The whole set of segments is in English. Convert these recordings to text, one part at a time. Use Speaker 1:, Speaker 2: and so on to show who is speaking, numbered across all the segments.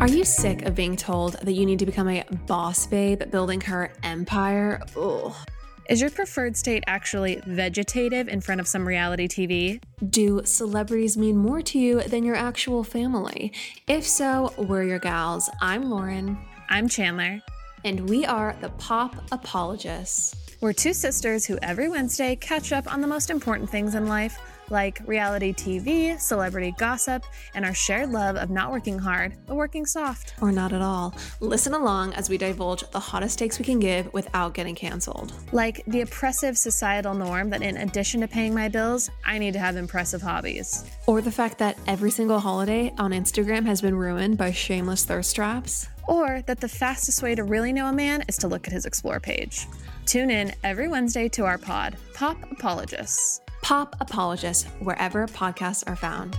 Speaker 1: Are you sick of being told that you need to become a boss babe building her empire? Ugh.
Speaker 2: Is your preferred state actually vegetative in front of some reality TV?
Speaker 1: Do celebrities mean more to you than your actual family? If so, we're your gals. I'm Lauren.
Speaker 2: I'm Chandler.
Speaker 1: And we are the Pop Apologists.
Speaker 2: We're two sisters who every Wednesday catch up on the most important things in life like reality TV, celebrity gossip, and our shared love of not working hard, but working soft.
Speaker 1: Or not at all. Listen along as we divulge the hottest takes we can give without getting canceled.
Speaker 2: Like the oppressive societal norm that in addition to paying my bills, I need to have impressive hobbies.
Speaker 1: Or the fact that every single holiday on Instagram has been ruined by shameless thirst traps.
Speaker 2: Or that the fastest way to really know a man is to look at his explore page. Tune in every Wednesday to our pod, Pop Apologists.
Speaker 1: Pop Apologist, wherever podcasts are found.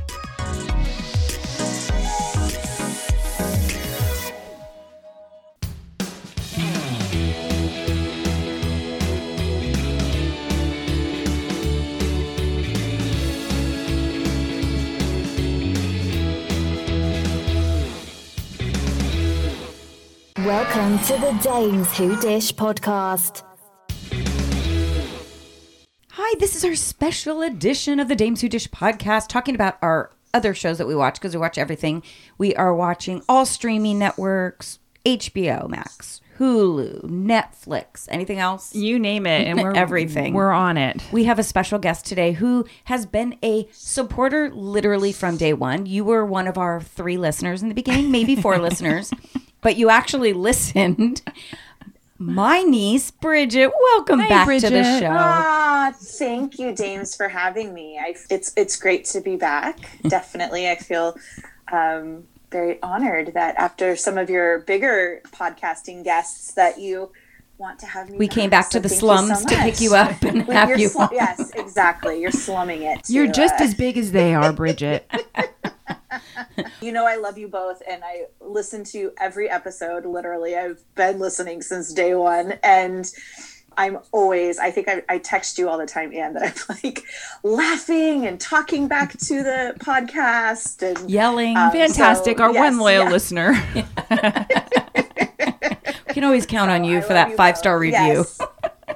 Speaker 3: Welcome to the Dames Who Dish podcast.
Speaker 4: Hi, this is our special edition of the Dames Who Dish podcast, talking about our other shows that we watch because we watch everything. We are watching all streaming networks, HBO Max, Hulu, Netflix, anything else?
Speaker 5: You name it, and we're
Speaker 4: Everything.
Speaker 5: We're on it.
Speaker 4: We have a special guest today who has been a supporter literally from day one. You were one of our three listeners in the beginning, maybe four listeners, but you actually listened. My niece, Bridget, welcome
Speaker 5: Hi,
Speaker 4: back to the show.
Speaker 6: Ah, thank you, Dames, for having me. I, it's it's great to be back. Definitely, I feel um, very honored that after some of your bigger podcasting guests, that you want to have me.
Speaker 4: We came back to the
Speaker 6: thank you so
Speaker 4: slums to pick you up and
Speaker 6: Well,
Speaker 4: have
Speaker 6: you're
Speaker 4: you
Speaker 6: slu-
Speaker 4: on.
Speaker 6: yes, exactly. You're slumming it.
Speaker 5: You're
Speaker 6: to,
Speaker 5: just
Speaker 6: uh,
Speaker 5: as big as they are, Bridget.
Speaker 6: You know, I love you both, and I listen to every episode. Literally, I've been listening since day one, and I'm always. I think I, I text you all the time, Anne, that I'm like laughing and talking back to the podcast and
Speaker 4: Yelling.
Speaker 6: Um,
Speaker 5: Fantastic.
Speaker 6: so,
Speaker 5: Our
Speaker 6: yes,
Speaker 5: one loyal
Speaker 6: yeah.
Speaker 5: listener.
Speaker 4: We can always count on you
Speaker 6: I
Speaker 4: for that five star review.
Speaker 6: Yes.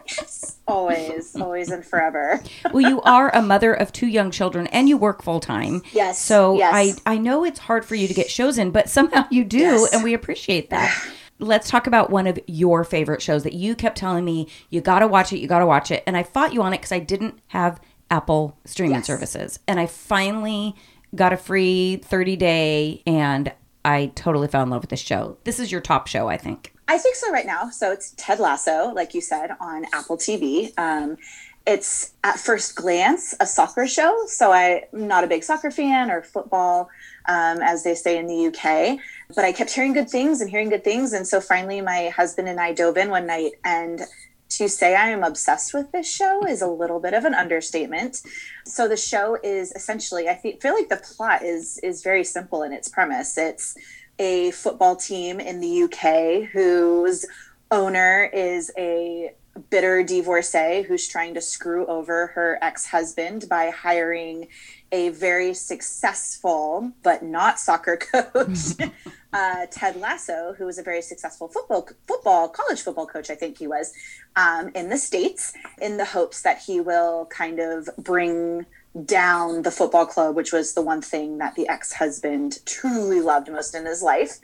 Speaker 6: Yes. Always, always, and forever.
Speaker 4: well, you are a mother of two young children and you work full time.
Speaker 6: Yes,
Speaker 4: So
Speaker 6: yes.
Speaker 4: I I know it's hard for you to get shows in, but somehow you do,
Speaker 6: Yes.
Speaker 4: and we appreciate that. Let's talk about one of your favorite shows that you kept telling me you got to watch it, you got to watch it, and I fought you on it because I didn't have Apple streaming
Speaker 6: Yes.
Speaker 4: services, and I finally got a free thirty day, and I totally fell in love with this show. This is your top show, I think.
Speaker 6: I think so right now. So it's Ted Lasso, like you said, on Apple TV. Um, it's at first glance a soccer show. So I'm not a big soccer fan or football, um, as they say in the UK. But I kept hearing good things and hearing good things. And so finally, my husband and I dove in one night. And to say I am obsessed with this show is a little bit of an understatement. So the show is essentially, I feel like the plot is is very simple in its premise. It's a football team in the UK whose owner is a bitter divorcee who's trying to screw over her ex-husband by hiring a very successful but not soccer coach uh, ted lasso who was a very successful football football college football coach i think he was um, in the states in the hopes that he will kind of bring down the football club which was the one thing that the ex-husband truly loved most in his life.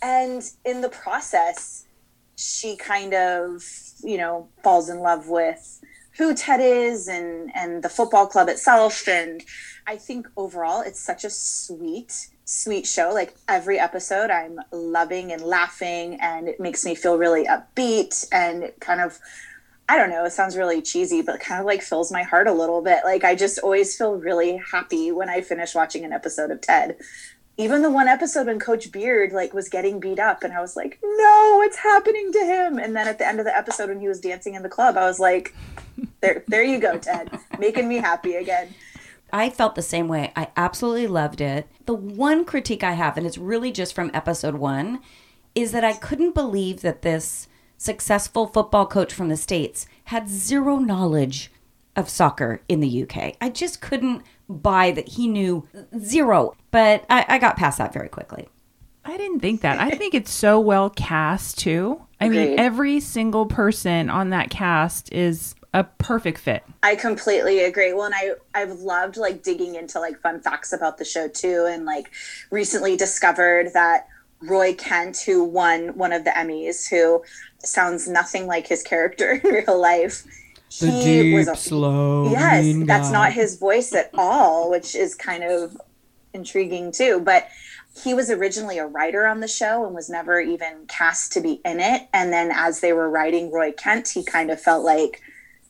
Speaker 6: And in the process she kind of you know falls in love with who ted is and and the football club itself. And i think overall it's such a sweet sweet show. Like every episode i'm loving and laughing and it makes me feel really upbeat and it kind of I don't know, it sounds really cheesy, but kind of like fills my heart a little bit. Like I just always feel really happy when I finish watching an episode of Ted. Even the one episode when Coach Beard like was getting beat up and I was like, "No, what's happening to him?" And then at the end of the episode when he was dancing in the club, I was like, "There there you go, Ted, making me happy again."
Speaker 4: I felt the same way. I absolutely loved it. The one critique I have, and it's really just from episode one, is that I couldn't believe that this successful football coach from the States had zero knowledge of soccer in the UK. I just couldn't buy that he knew zero. But I, I got past that very quickly.
Speaker 5: I didn't think that. I think it's so well cast too. I mean, every single person on that cast is a perfect fit.
Speaker 6: I completely agree. Well, and I I've loved like digging into like fun facts about the show too, and like recently discovered that Roy Kent, who won one of the Emmys, who sounds nothing like his character in real life. he was a,
Speaker 4: slow.
Speaker 6: yes, that's not his voice at all, which is kind of intriguing too. But he was originally a writer on the show and was never even cast to be in it. And then as they were writing Roy Kent, he kind of felt like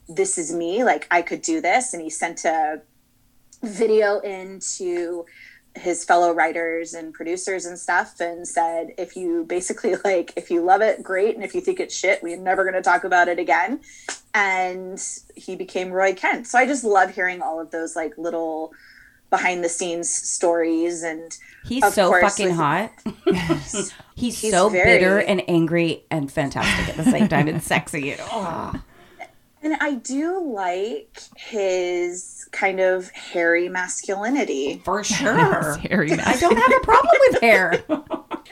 Speaker 6: this is me, like I could do this. And he sent a video into his fellow writers and producers and stuff and said if you basically like if you love it great and if you think it's shit we're never going to talk about it again and he became roy kent so i just love hearing all of those like little behind the scenes stories and
Speaker 4: He's so
Speaker 6: course,
Speaker 4: fucking
Speaker 6: with-
Speaker 4: hot. He's,
Speaker 6: He's
Speaker 4: so
Speaker 6: very-
Speaker 4: bitter and angry and fantastic at the same time and sexy. Oh.
Speaker 6: And i do like his kind of hairy masculinity
Speaker 4: For sure.
Speaker 5: Harry.
Speaker 4: I don't have a problem with hair,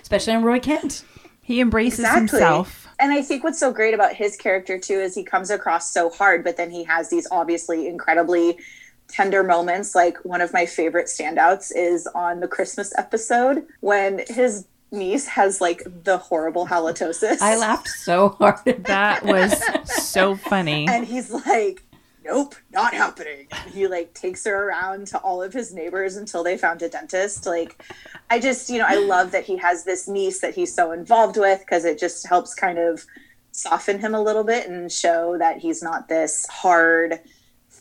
Speaker 4: especially in Roy Kent.
Speaker 5: He embraces
Speaker 6: Exactly.
Speaker 5: himself.
Speaker 6: And I think what's so great about his character too is he comes across so hard, but then he has these obviously incredibly tender moments. Like one of my favorite standouts is on the Christmas episode when his niece has like the horrible halitosis.
Speaker 4: I laughed so hard. at
Speaker 5: That was so funny.
Speaker 6: and he's like, Nope, not happening. And he like takes her around to all of his neighbors until they found a dentist. Like, I just, you know, I love that he has this niece that he's so involved with because it just helps kind of soften him a little bit and show that he's not this hard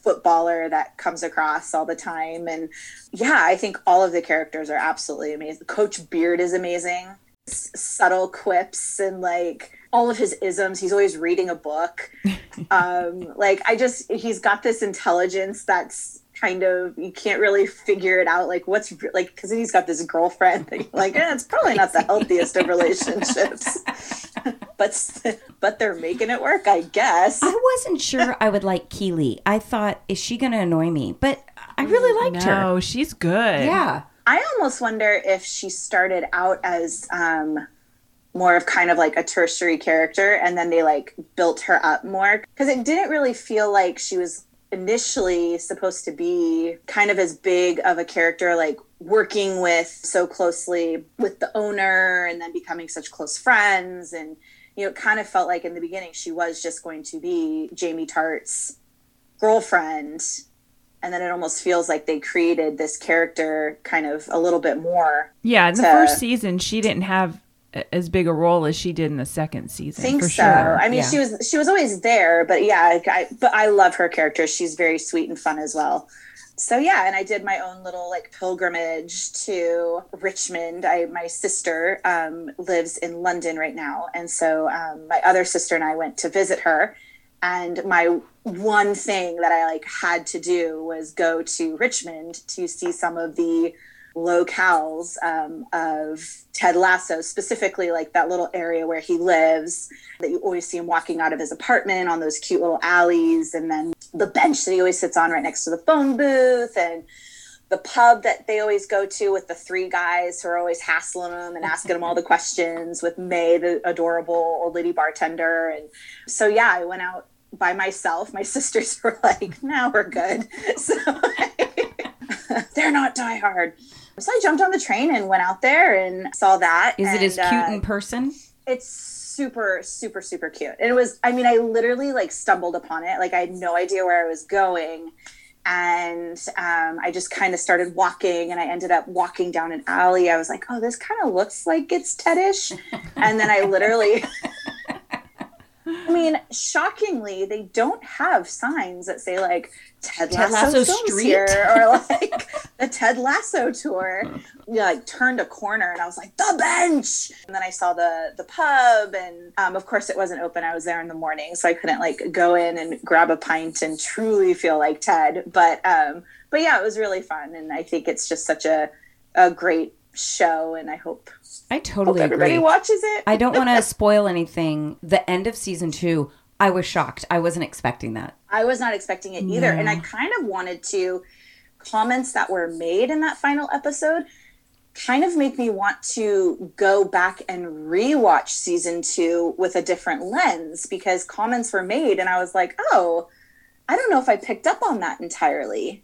Speaker 6: footballer that comes across all the time. And yeah, I think all of the characters are absolutely amazing. Coach Beard is amazing. S- subtle quips and like all of his isms. He's always reading a book. um, like I just, he's got this intelligence that's kind of you can't really figure it out. Like what's like because he's got this girlfriend. That you're like eh, it's probably not the healthiest of relationships, but but they're making it work, I guess.
Speaker 4: I wasn't sure I would like Keeley. I thought, is she going to annoy me? But I really liked her.
Speaker 5: no, she's good.
Speaker 4: Yeah.
Speaker 6: I almost wonder if she started out as um, more of kind of like a tertiary character and then they like built her up more because it didn't really feel like she was initially supposed to be kind of as big of a character like working with so closely with the owner and then becoming such close friends. And you know it kind of felt like in the beginning she was just going to be Jamie Tartt's girlfriend. And then it almost feels like they created this character kind of a little bit more
Speaker 5: Yeah, in the first season, she didn't have as big a role as she did in the second season.
Speaker 6: I think
Speaker 5: for
Speaker 6: so.
Speaker 5: sure.
Speaker 6: I mean,
Speaker 4: yeah.
Speaker 6: she was she was always there, but yeah, I, but I love her character. She's very sweet and fun as well. So yeah, and I did my own little like pilgrimage to Richmond. I my sister um, lives in London right now, and so um, my other sister and I went to visit her. And my one thing that I like had to do was go to Richmond to see some of the locales um, of Ted Lasso, specifically like that little area where he lives, that you always see him walking out of his apartment on those cute little alleys, and then the bench that he always sits on right next to the phone booth, and the pub that they always go to with the three guys who are always hassling him and asking him all the questions with Mae, the adorable old lady bartender. And so, yeah, I went out by myself. My sisters were like, now we're good. So they're not diehard. So I jumped on the train and went out there and saw that.
Speaker 4: Is it as cute
Speaker 6: uh,
Speaker 4: in person?
Speaker 6: it's super super super cute and it was i mean i literally like stumbled upon it like i had no idea where i was going and um, i just kind of started walking and i ended up walking down an alley i was like oh this kind of looks like it's tedish and then i literally i mean shockingly they don't have signs that say like ted
Speaker 4: Ted
Speaker 6: lasso,
Speaker 4: Lasso Street?
Speaker 6: here or like the ted lasso tour you know, like turned a corner and I was like the bench and then I saw the the pub and um, of course it wasn't open I was there in the morning so I couldn't like go in and grab a pint and truly feel like Ted but um but yeah it was really fun and I think it's just such a a great show and I hope,
Speaker 4: I
Speaker 6: hope
Speaker 4: totally
Speaker 6: everybody
Speaker 4: agree.
Speaker 6: watches it
Speaker 4: I don't want to spoil anything. The end of season two, I was shocked. I wasn't expecting that.
Speaker 6: I was not expecting it either. And I kind of wanted to comments that were made in that final episode. kind of make me want to go back and rewatch season two with a different lens because comments were made and I was like, oh, I don't know if I picked up on that entirely.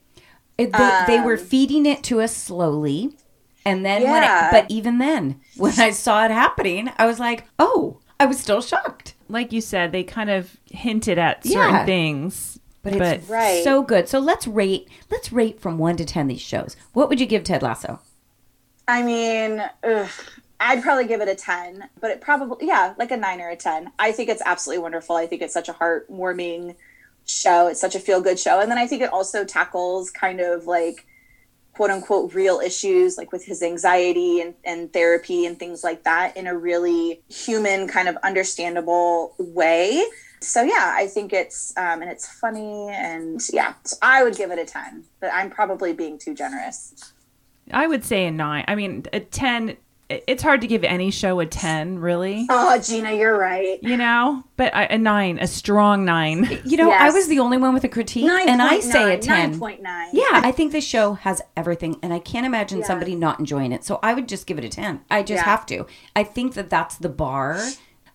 Speaker 4: It, they, they were
Speaker 6: Um,
Speaker 4: feeding it to us slowly. And then, when it, but even then, when I saw it happening, I was like, oh, I was still shocked.
Speaker 5: Like you said, they kind of hinted at certain
Speaker 4: Yeah.
Speaker 5: things.
Speaker 4: But it's
Speaker 6: Right.
Speaker 4: so good. So let's rate. Let's rate from one to ten these shows. What would you give Ted Lasso?
Speaker 6: I mean, ugh, I'd probably give it a 10, but it probably, yeah, like a 9 or a 10. I think it's absolutely wonderful. I think it's such a heartwarming show. It's such a feel good show. And then I think it also tackles kind of like quote unquote real issues, like with his anxiety and, and therapy and things like that in a really human, kind of understandable way. So yeah, I think it's um, and it's funny and yeah, so I would give it a ten, but I'm probably being too generous.
Speaker 5: I would say a nine. I mean, a 10. It's hard to give any show a 10, really.
Speaker 6: Oh, Gina, you're right.
Speaker 5: You know? But I, a nine, a strong nine.
Speaker 4: You know, I was the only one with a critique, and I say a ten.
Speaker 6: 9.9.
Speaker 4: Yeah, I think this show has everything, and I can't imagine
Speaker 6: Yeah.
Speaker 4: somebody not enjoying it. So I would just give it a 10. I just
Speaker 6: Yeah.
Speaker 4: have to. I think that that's the bar.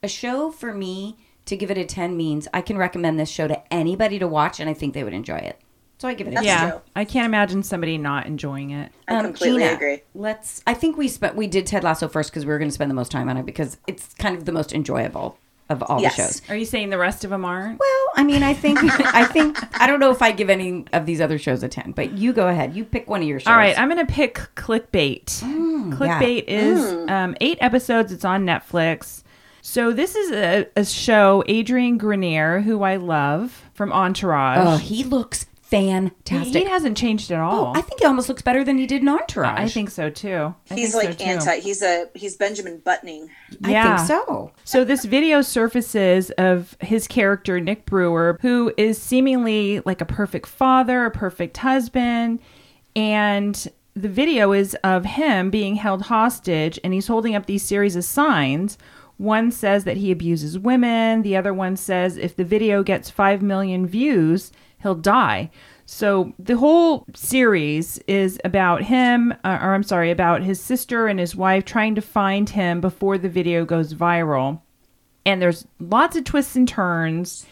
Speaker 4: A show for me to give it a 10 means I can recommend this show to anybody to watch, and I think they would enjoy it. So I give it a
Speaker 6: That's
Speaker 5: yeah.
Speaker 6: true.
Speaker 5: I can't imagine somebody not enjoying it.
Speaker 6: I completely
Speaker 4: Um, Gina,
Speaker 6: agree.
Speaker 4: Let's. I think we spent. We did Ted Lasso first because we were going to spend the most time on it because it's kind of the most enjoyable of all
Speaker 6: Yes.
Speaker 4: the shows.
Speaker 5: Are you saying the rest of them aren't?
Speaker 4: Well, I mean, I think I think I don't know if I give any of these other shows a ten, but you go ahead. You pick one of your shows.
Speaker 5: All right, I'm going to pick Clickbait. Clickbait is um, eight episodes. It's on Netflix. So this is a, a show. Adrian Grenier, who I love from Entourage.
Speaker 4: oh, he looks fantastic.
Speaker 5: he hasn't changed at oh, all.
Speaker 4: oh, I think he almost looks better than he did in Entourage.
Speaker 5: I think so too. I
Speaker 6: He's like
Speaker 5: so, too.
Speaker 6: anti. He's a he's Benjamin Buttoning.
Speaker 4: I think so.
Speaker 5: So this video surfaces of his character Nick Brewer, who is seemingly like a perfect father, a perfect husband, and the video is of him being held hostage and he's holding up these series of signs. One says that he abuses women, the other one says if the video gets 5 million views, he'll die. So the whole series is about him, uh, or I'm sorry, about his sister and his wife trying to find him before the video goes viral. And there's lots of twists and turns.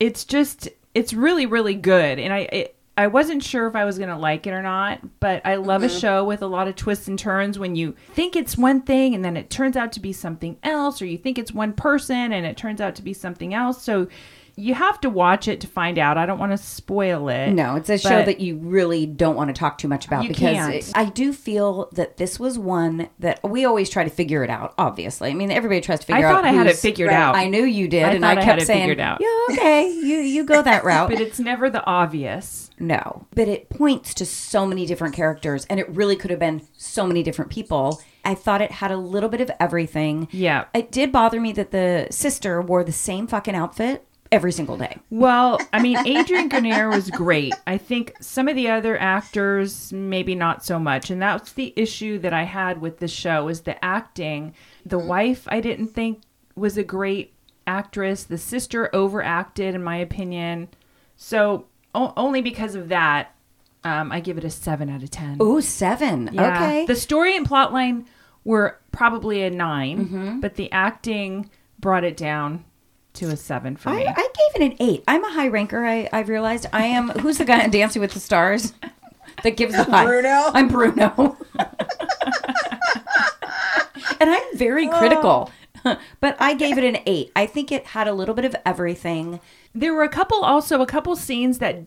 Speaker 5: It's just, it's really, really good. And I, it, I wasn't sure if I was gonna like it or not, but I love a show with a lot of twists and turns when you think it's one thing and then it turns out to be something else, or you think it's one person and it turns out to be something else. So you have to watch it to find out. I don't want to spoil it.
Speaker 4: No, it's a show that you really don't want to talk too much about because it- I do feel that this was one that we always try to figure it out. Obviously, I mean everybody tries to
Speaker 5: I
Speaker 4: figure out.
Speaker 5: I thought I had it figured
Speaker 6: Right.
Speaker 5: out.
Speaker 4: I knew you did,
Speaker 5: I
Speaker 4: and I kept
Speaker 5: had it
Speaker 4: saying,
Speaker 5: figured out.
Speaker 4: "Yeah, okay, you you go that route."
Speaker 5: but it's never the obvious.
Speaker 4: No, but it points to so many different characters, and it really could have been so many different people. I thought it had a little bit of everything.
Speaker 5: Yeah.
Speaker 4: It did bother me that the sister wore the same fucking outfit every single day.
Speaker 5: Well, I mean, Adrian Grenier was great. I think some of the other actors, maybe not so much. And that's the issue that I had with the show is the acting. The wife, I didn't think was a great actress. The sister overacted, in my opinion. So o- only because of that, um, I give it a seven out of ten.
Speaker 4: Ooh, seven.
Speaker 5: Yeah.
Speaker 4: Okay.
Speaker 5: The story and plotline were probably a 9
Speaker 4: Mm-hmm.
Speaker 5: but the acting brought it down to a seven for
Speaker 4: I,
Speaker 5: me.
Speaker 4: I gave it an eight. I'm a high ranker. I, I've realized I am. Who's the guy on Dancing with the Stars that gives the high?
Speaker 6: Bruno?
Speaker 4: I'm Bruno. and I'm very oh. critical, but I gave it an eight. I think it had a little bit of everything.
Speaker 5: There were a couple, also a couple scenes that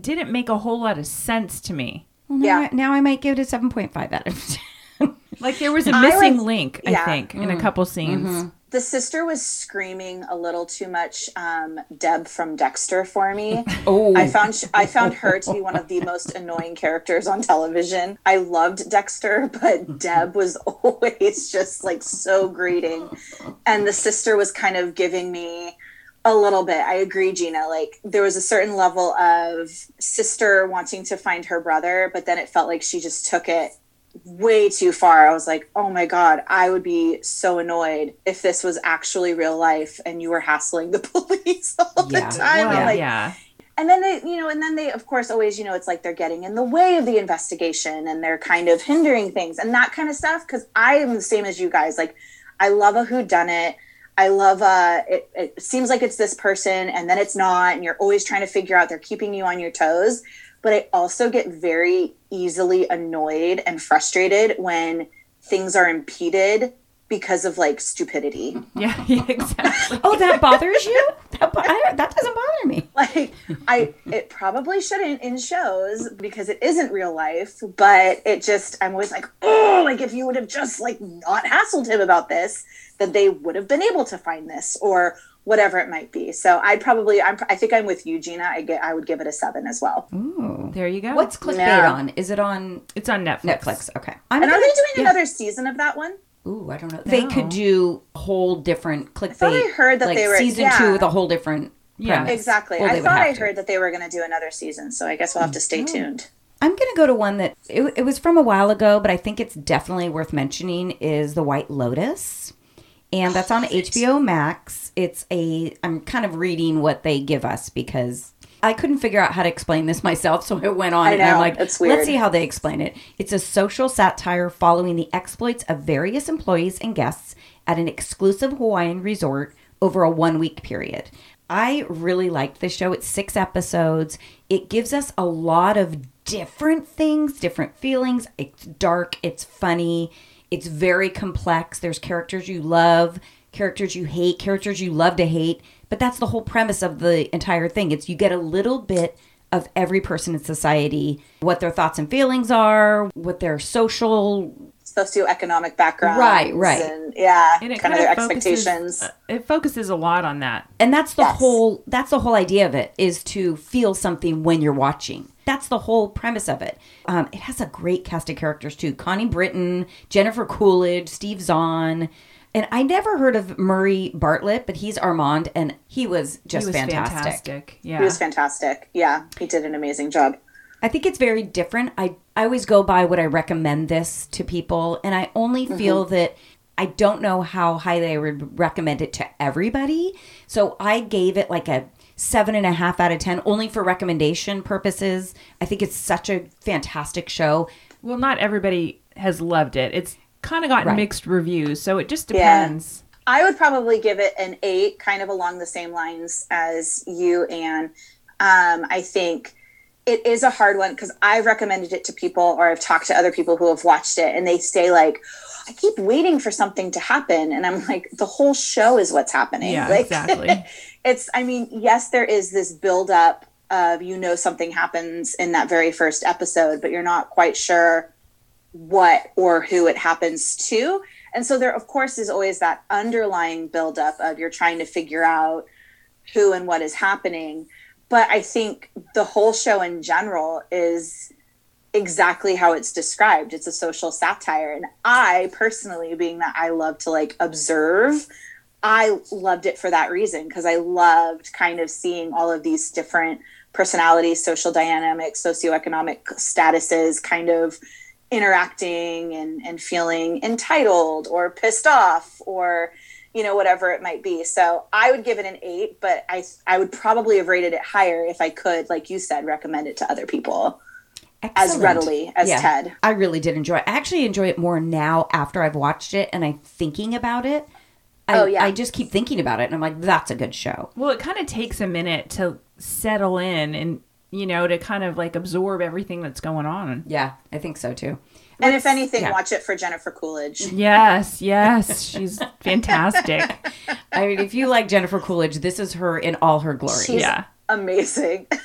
Speaker 5: didn't make a whole lot of sense to me.
Speaker 4: Well, now,
Speaker 6: Yeah.
Speaker 4: I, now I might give it a seven point five out of ten.
Speaker 5: Like there was a missing
Speaker 6: was-
Speaker 5: link, I
Speaker 6: yeah.
Speaker 5: think, in a mm. couple scenes. Mm-hmm.
Speaker 6: The sister was screaming a little too much. Um, Deb from Dexter for me.
Speaker 4: Oh,
Speaker 6: I found sh- I found her to be one of the most annoying characters on television. I loved Dexter, but Deb was always just like so grating, and the sister was kind of giving me a little bit. I agree, Gina. Like there was a certain level of sister wanting to find her brother, but then it felt like she just took it way too far. I was like, oh my God, I would be so annoyed if this was actually real life and you were hassling the police all
Speaker 4: Yeah.
Speaker 6: the time.
Speaker 5: Well,
Speaker 6: I'm like,
Speaker 5: yeah.
Speaker 6: and then they you know and then they of course always you know it's like they're getting in the way of the investigation and they're kind of hindering things and that kind of stuff because i am the same as you guys like i love a who done it i love uh it, it seems like it's this person and then it's not and you're always trying to figure out they're keeping you on your toes but i also get very easily annoyed and frustrated when things are impeded because of like stupidity
Speaker 5: Yeah, yeah, exactly.
Speaker 4: Oh, that bothers you? That, bo- I, that doesn't bother me.
Speaker 6: like i it probably shouldn't in shows because it isn't real life but it just i'm always like oh like if you would have just like not hassled him about this then they would have been able to find this or whatever it might be so i'd probably i'm i think i'm with you gina i get i would give it a seven as well
Speaker 4: Ooh.
Speaker 5: There you go.
Speaker 4: What's clickbait
Speaker 6: Yeah.
Speaker 4: on? Is it on
Speaker 5: it's on Netflix?
Speaker 4: Netflix? Okay. I'm
Speaker 6: and are
Speaker 4: gonna-
Speaker 6: they doing
Speaker 4: yeah.
Speaker 6: another season of that one
Speaker 4: Ooh, I don't know. They
Speaker 5: No.
Speaker 4: could do a whole different clickbait.
Speaker 6: thought I heard that
Speaker 4: like
Speaker 6: they were-
Speaker 4: season
Speaker 6: yeah.
Speaker 4: two with a whole different
Speaker 5: Yeah.
Speaker 4: premise.
Speaker 6: exactly
Speaker 4: Well,
Speaker 6: i thought
Speaker 4: have
Speaker 6: i
Speaker 4: to.
Speaker 6: heard that they were going to do another season so i guess we'll have to stay oh. tuned
Speaker 4: I'm gonna go to one that it, it was from a while ago, but I think it's definitely worth mentioning. Is the White Lotus, and that's on HBO Max. It's a. I'm kind of reading what they give us because. I couldn't figure out how to explain this myself, so I went on
Speaker 6: I
Speaker 4: and I'm like, let's see how they explain it. It's a social satire following the exploits of various employees and guests at an exclusive Hawaiian resort over a one week period. I really liked this show. It's six episodes. It gives us a lot of different things, different feelings. It's dark, it's funny, it's very complex. There's characters you love, characters you hate, characters you love to hate. But that's the whole premise of the entire thing. It's you get a little bit of every person in society, what their thoughts and feelings are, what their social
Speaker 6: socioeconomic background,
Speaker 4: Right, right.
Speaker 6: and yeah
Speaker 5: And it
Speaker 6: kind of their
Speaker 5: focuses-
Speaker 6: expectations
Speaker 5: uh, it focuses a lot on that.
Speaker 4: and that's the
Speaker 6: Yes.
Speaker 4: whole that's the whole idea of it is to feel something when you're watching that's the whole premise of it um, it has a great cast of characters too connie britton jennifer coolidge steve zahn and i never heard of murray bartlett but he's armond and he was just
Speaker 5: He was
Speaker 4: fantastic.
Speaker 5: Yeah.
Speaker 6: He was fantastic. Yeah, he did an amazing job.
Speaker 4: I think it's very different. I, I always go by what I recommend this to people, and I only feel that I don't know how highly I would recommend it to everybody. So I gave it like a seven and a half out of 10, only for recommendation purposes. I think it's such a fantastic show.
Speaker 5: Well, not everybody has loved it. It's kind of gotten
Speaker 4: Right.
Speaker 5: mixed reviews, so it just
Speaker 6: Yeah.
Speaker 5: depends.
Speaker 6: I would probably give it an eight, kind of along the same lines as you, Anne. Um, I think it is a hard one because I've recommended it to people or I've talked to other people who have watched it and they say like, I keep waiting for something to happen. And I'm like, the whole show is what's happening.
Speaker 5: Yeah,
Speaker 6: like,
Speaker 5: exactly.
Speaker 6: it's, I mean, yes, there is this buildup of, you know, something happens in that very first episode, but you're not quite sure what or who it happens to. And so there, of course, is always that underlying buildup of you're trying to figure out who and what is happening. But I think the whole show in general is exactly how it's described. It's a social satire. And I personally, being that I love to like observe, I loved it for that reason because I loved kind of seeing all of these different personalities, social dynamics, socioeconomic statuses kind of interacting and, and feeling entitled or pissed off or you know whatever it might be so i would give it an eight but i i would probably have rated it higher if i could like you said recommend it to other people as readily as ted
Speaker 4: I really did enjoy it. I actually enjoy it more now after I've watched it and I'm thinking about it. I,
Speaker 6: Oh, yeah.
Speaker 4: I just keep thinking about it and I'm like, that's a good show.
Speaker 5: Well, it kind of takes a minute to settle in and, you know, to kind of like absorb everything that's going on.
Speaker 4: Yeah, I think so too.
Speaker 6: And if anything
Speaker 4: yeah.
Speaker 6: watch it for jennifer coolidge
Speaker 5: Yes, yes. She's fantastic.
Speaker 4: I mean, if you like Jennifer Coolidge, this is her in all her glory.
Speaker 6: She's
Speaker 5: Yeah.
Speaker 6: amazing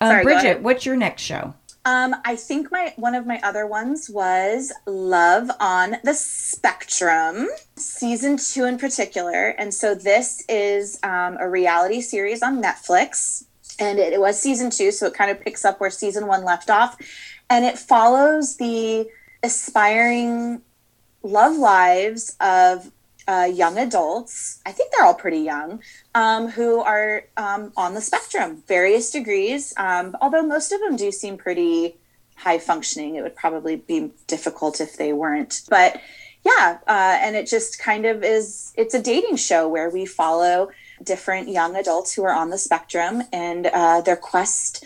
Speaker 4: Um,
Speaker 6: Sorry, go
Speaker 4: Bridget, what's your next show?
Speaker 6: Um, I think my one of my other ones was Love on the Spectrum, season two in particular. And so this is um, a reality series on Netflix, and it, it was season two, so it kind of picks up where season one left off, and it follows the aspiring love lives of uh, young adults. I think they're all pretty young, um, who are um, on the spectrum, various degrees. Um, although most of them do seem pretty high functioning, it would probably be difficult if they weren't. But yeah, uh, and it just kind of is. It's a dating show where we follow different young adults who are on the spectrum and uh, their quest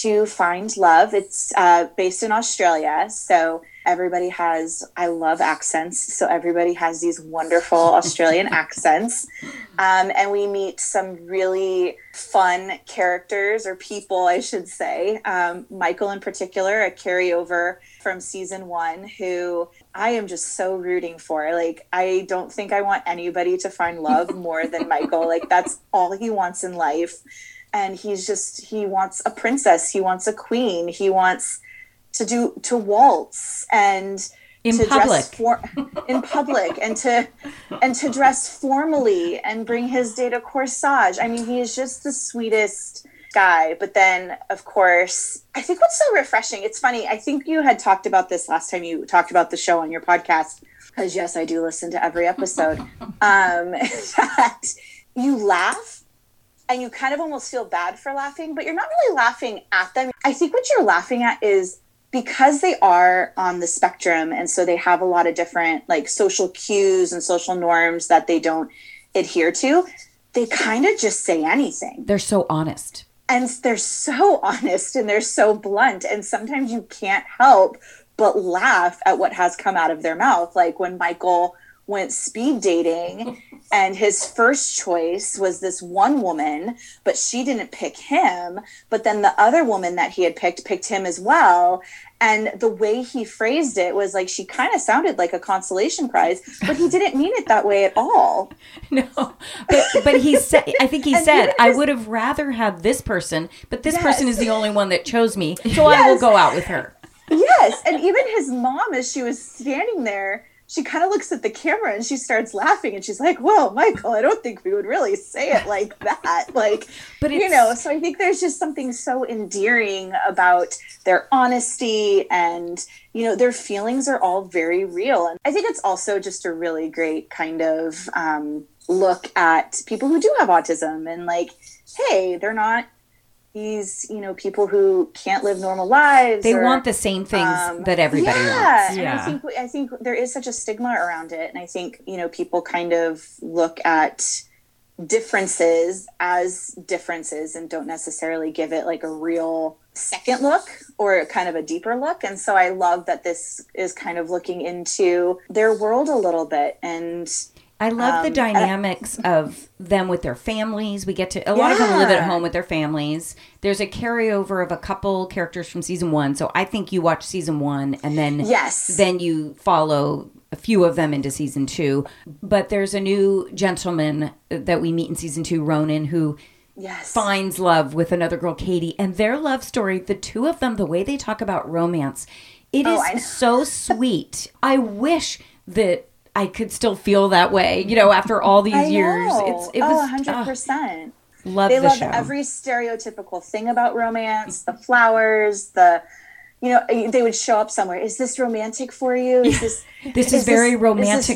Speaker 6: to find love. It's uh, based in Australia. So everybody has, I love accents. So everybody has these wonderful Australian accents. Um, and we meet some really fun characters or people, I should say. Um, Michael, in particular, a carryover from season one, who I am just so rooting for. Like, I don't think I want anybody to find love more than Michael. Like, that's all he wants in life and he's just he wants a princess he wants a queen he wants to do to waltz and
Speaker 4: In
Speaker 6: to
Speaker 4: public.
Speaker 6: dress for, in public and to and to dress formally and bring his date a corsage i mean he is just the sweetest guy but then of course i think what's so refreshing it's funny i think you had talked about this last time you talked about the show on your podcast because yes i do listen to every episode um that you laugh and you kind of almost feel bad for laughing, but you're not really laughing at them. I think what you're laughing at is because they are on the spectrum and so they have a lot of different like social cues and social norms that they don't adhere to, they kind of just say anything.
Speaker 4: They're so honest.
Speaker 6: And they're so honest and they're so blunt. And sometimes you can't help but laugh at what has come out of their mouth. Like when Michael went speed dating and his first choice was this one woman but she didn't pick him but then the other woman that he had picked picked him as well and the way he phrased it was like she kind of sounded like a consolation prize but he didn't mean it that way at all
Speaker 4: No, but but he said. I think he said I would have rather had this person, but this
Speaker 6: Yes.
Speaker 4: person is the only one that chose me, so I will go out with her.
Speaker 6: yes and even his mom as she was standing there she kind of looks at the camera and she starts laughing and she's like well michael i don't think we would really say it like that. Like
Speaker 4: But
Speaker 6: you know so i think there's just something so endearing about their honesty and you know their feelings are all very real. And i think it's also just a really great kind of um, look at people who do have autism and like hey they're not these you know people who can't live normal lives
Speaker 4: They
Speaker 6: or-
Speaker 4: want the same things
Speaker 6: um,
Speaker 4: that everybody
Speaker 6: yeah,
Speaker 4: wants.
Speaker 6: and I think I think there is such a stigma around it, and I think you know people kind of look at differences as differences and don't necessarily give it like a real second look or kind of a deeper look. And so I love that this is kind of looking into their world a little bit and
Speaker 4: I love the
Speaker 6: Um,
Speaker 4: dynamics of them with their families. We get to a lot of them live at home with their families. There's a carryover of a couple characters from season one, so I think you watch season one and then
Speaker 6: Yes.
Speaker 4: then you follow a few of them into season two. But there's a new gentleman that we meet in season two, Ronan, who
Speaker 6: yes.
Speaker 4: finds love with another girl, Katie, and their love story, the two of them, the way they talk about romance, it is
Speaker 6: Oh, I know.
Speaker 4: so sweet. I wish that I could still feel that way, you know, after all these years. It's it
Speaker 6: oh,
Speaker 4: was
Speaker 6: 100%.
Speaker 4: ah, love
Speaker 6: they
Speaker 4: the
Speaker 6: love
Speaker 4: show.
Speaker 6: every stereotypical thing about romance the flowers the you know eh, they would show up somewhere. Is this romantic for you? Is this
Speaker 4: This is very
Speaker 6: Is this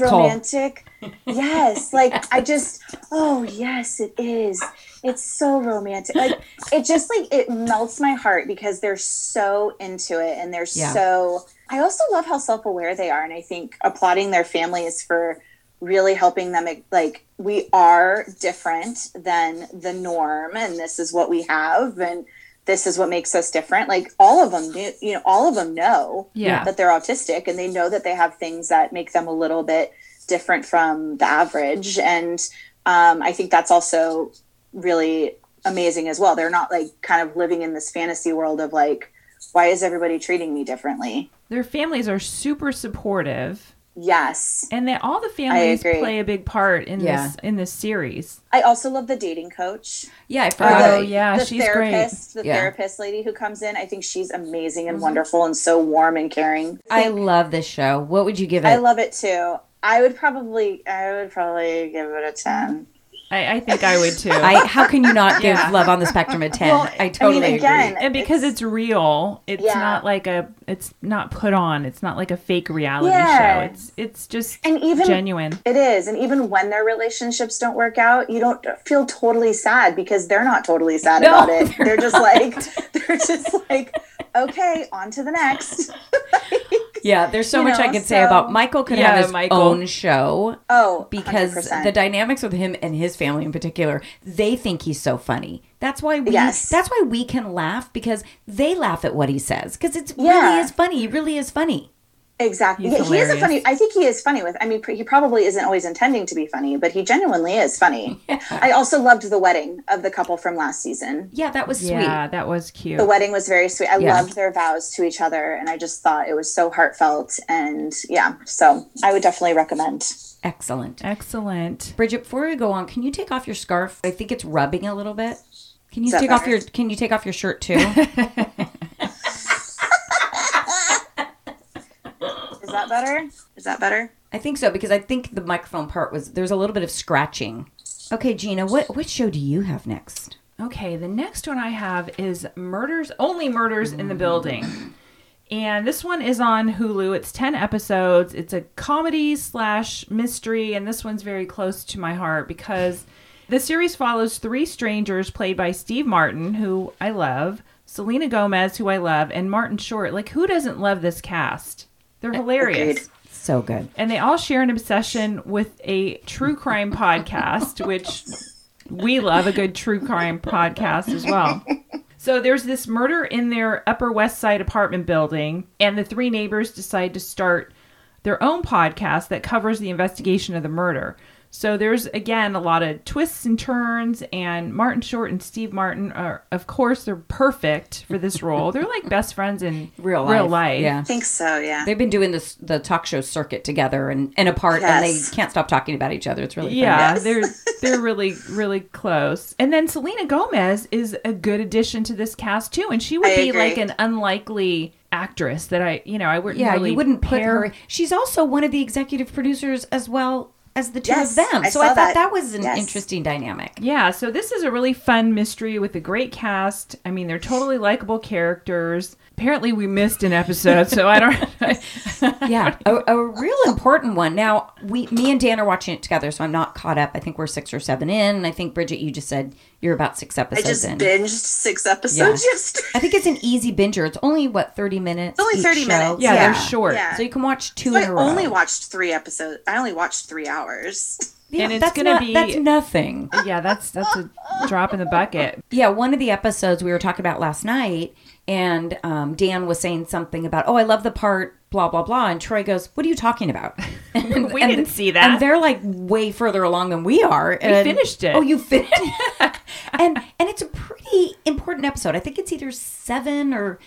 Speaker 4: romantical.
Speaker 6: romantic? Yes like i just oh yes it is. It's so romantic. Like it just like it melts my heart because they're so into it and they're
Speaker 4: Yeah.
Speaker 6: so i also love how self-aware they are and i think applauding their families for really helping them like we are different than the norm and this is what we have and this is what makes us different. Like all of them knew, you know all of them know
Speaker 5: Yeah.
Speaker 6: that they're autistic and they know that they have things that make them a little bit different from the average. And um, i think that's also really amazing as well. They're not like kind of living in this fantasy world of like why is everybody treating me differently?
Speaker 5: Their families are super supportive,
Speaker 6: yes
Speaker 5: and that all the families play a big part in
Speaker 4: Yeah.
Speaker 5: this in this series.
Speaker 6: i also love the dating coach
Speaker 4: yeah, I
Speaker 6: Or
Speaker 4: forgot.
Speaker 5: Oh, yeah,
Speaker 6: the
Speaker 5: she's great.
Speaker 6: the
Speaker 4: Yeah.
Speaker 6: therapist lady who comes in. I think she's amazing and mm-hmm. wonderful and so warm and caring.
Speaker 4: I love this show. What would you give it?
Speaker 6: I love it too. I would probably, I would probably give it a ten.
Speaker 5: I, I think I would too.
Speaker 4: I, how can you not give
Speaker 5: Yeah.
Speaker 4: Love on the Spectrum a 10?
Speaker 6: Well,
Speaker 4: I totally
Speaker 6: I mean, again,
Speaker 4: agree.
Speaker 5: and because it's, real, it's
Speaker 6: Yeah.
Speaker 5: not like a it's not put on. It's not like a fake reality
Speaker 6: Yeah.
Speaker 5: show. It's it's just
Speaker 6: And even
Speaker 5: genuine.
Speaker 6: it is, and even when their relationships don't work out, you don't feel totally sad because they're not totally sad
Speaker 4: No,
Speaker 6: about it. They're, just like, they're just like, okay, on to the next.
Speaker 4: Yeah, there's so
Speaker 6: You
Speaker 4: much I
Speaker 6: know,
Speaker 4: could say about Michael could
Speaker 5: Yeah,
Speaker 4: have his
Speaker 5: Michael.
Speaker 4: own show.
Speaker 6: Oh,
Speaker 4: because
Speaker 6: 100%.
Speaker 4: the dynamics with him and his family in particular, they think he's so funny. That's why we
Speaker 6: Yes.
Speaker 4: that's why we can laugh because they laugh at what he says because it's really is funny. He really is funny.
Speaker 6: Exactly.
Speaker 5: He's
Speaker 6: Yeah, he is a funny. I think he is funny with. I mean, he probably isn't always intending to be funny, but he genuinely is funny. I also loved the wedding of the couple from last season.
Speaker 4: Yeah, that was sweet.
Speaker 5: Yeah, that was cute.
Speaker 6: The wedding was very sweet. I
Speaker 4: Yeah.
Speaker 6: loved their vows to each other, and I just thought it was so heartfelt. And yeah, so I would definitely recommend.
Speaker 4: Excellent.
Speaker 5: Excellent.
Speaker 4: Bridget, before we go on, can you take off your scarf? I think it's rubbing a little bit. Can you
Speaker 6: Is that
Speaker 4: take off your Can you take off your shirt too?
Speaker 6: Is that better? Is that better?
Speaker 4: I think so because I think the microphone part was there's a little bit of scratching. Okay, Gina, what what show do you have next?
Speaker 5: Okay, the next one I have is Murders, Only Murders in the Building. And this one is on Hulu. It's 10 episodes. It's a comedy slash mystery. And this one's very close to my heart because the series follows three strangers played by Steve Martin, who I love, Selena Gomez, who I love, and Martin Short. Like, who doesn't love this cast? They're hilarious.
Speaker 6: Agreed.
Speaker 4: So good.
Speaker 5: And they all share an obsession with a true crime podcast, which we love a good true crime podcast as well. So there's this murder in their Upper West Side apartment building, and the three neighbors decide to start their own podcast that covers the investigation of the murder. So there's again a lot of twists and turns, and Martin Short and Steve Martin are, of course, they're perfect for this role. They're like best friends in
Speaker 4: Real life.
Speaker 5: Real life.
Speaker 4: Yeah.
Speaker 6: I think so. Yeah.
Speaker 4: They've been doing this the talk show circuit together and, and apart
Speaker 6: Yes.
Speaker 4: and they can't stop talking about each other. It's really fun.
Speaker 5: Yeah, they're they're really really close. And then Selena Gomez is a good addition to this cast too, and she would
Speaker 6: I
Speaker 5: be
Speaker 6: agree.
Speaker 5: like an unlikely actress that I you know I wouldn't
Speaker 4: Yeah,
Speaker 5: really
Speaker 4: you wouldn't put
Speaker 5: pair-
Speaker 4: her. She's also one of the executive producers as well as the two
Speaker 6: Yes,
Speaker 4: of them.
Speaker 6: I
Speaker 4: so I thought that,
Speaker 6: that.
Speaker 4: was an
Speaker 6: Yes.
Speaker 4: interesting dynamic.
Speaker 5: Yeah, so this is a really fun mystery with a great cast. I mean, they're totally likable characters. Apparently, we missed an episode, so I don't.
Speaker 4: Yeah, a, a real important one. Now, we, me and Dan are watching it together, so I'm not caught up. I think we're six or seven in. And I think Bridget, you just said you're about six episodes.
Speaker 6: I
Speaker 4: episodes
Speaker 6: just
Speaker 4: in.
Speaker 6: binged six episodes
Speaker 4: Yeah.
Speaker 6: yesterday.
Speaker 4: I think it's an easy binger. It's only what thirty minutes.
Speaker 6: It's only
Speaker 4: each
Speaker 6: 30
Speaker 4: show?
Speaker 6: minutes.
Speaker 5: yeah,
Speaker 6: Yeah.
Speaker 5: they're short.
Speaker 6: Yeah.
Speaker 4: So you can watch two
Speaker 6: So
Speaker 4: in
Speaker 6: I
Speaker 4: a row.
Speaker 6: I only watched three episodes. I only watched three hours.
Speaker 4: Yeah,
Speaker 5: And it's
Speaker 4: that's
Speaker 5: gonna
Speaker 4: not-
Speaker 5: be-
Speaker 4: that's nothing.
Speaker 5: Yeah, that's that's a drop in the bucket.
Speaker 4: Yeah, one of the episodes we were talking about last night, and um, Dan was saying something about, oh, I love the part, blah, blah, blah. And Troy goes, what are you talking about? And,
Speaker 5: We didn't see that.
Speaker 4: And they're like way further along than we are. And,
Speaker 5: finished it.
Speaker 4: Oh, you finished And and it's a pretty important episode. I think it's either seven or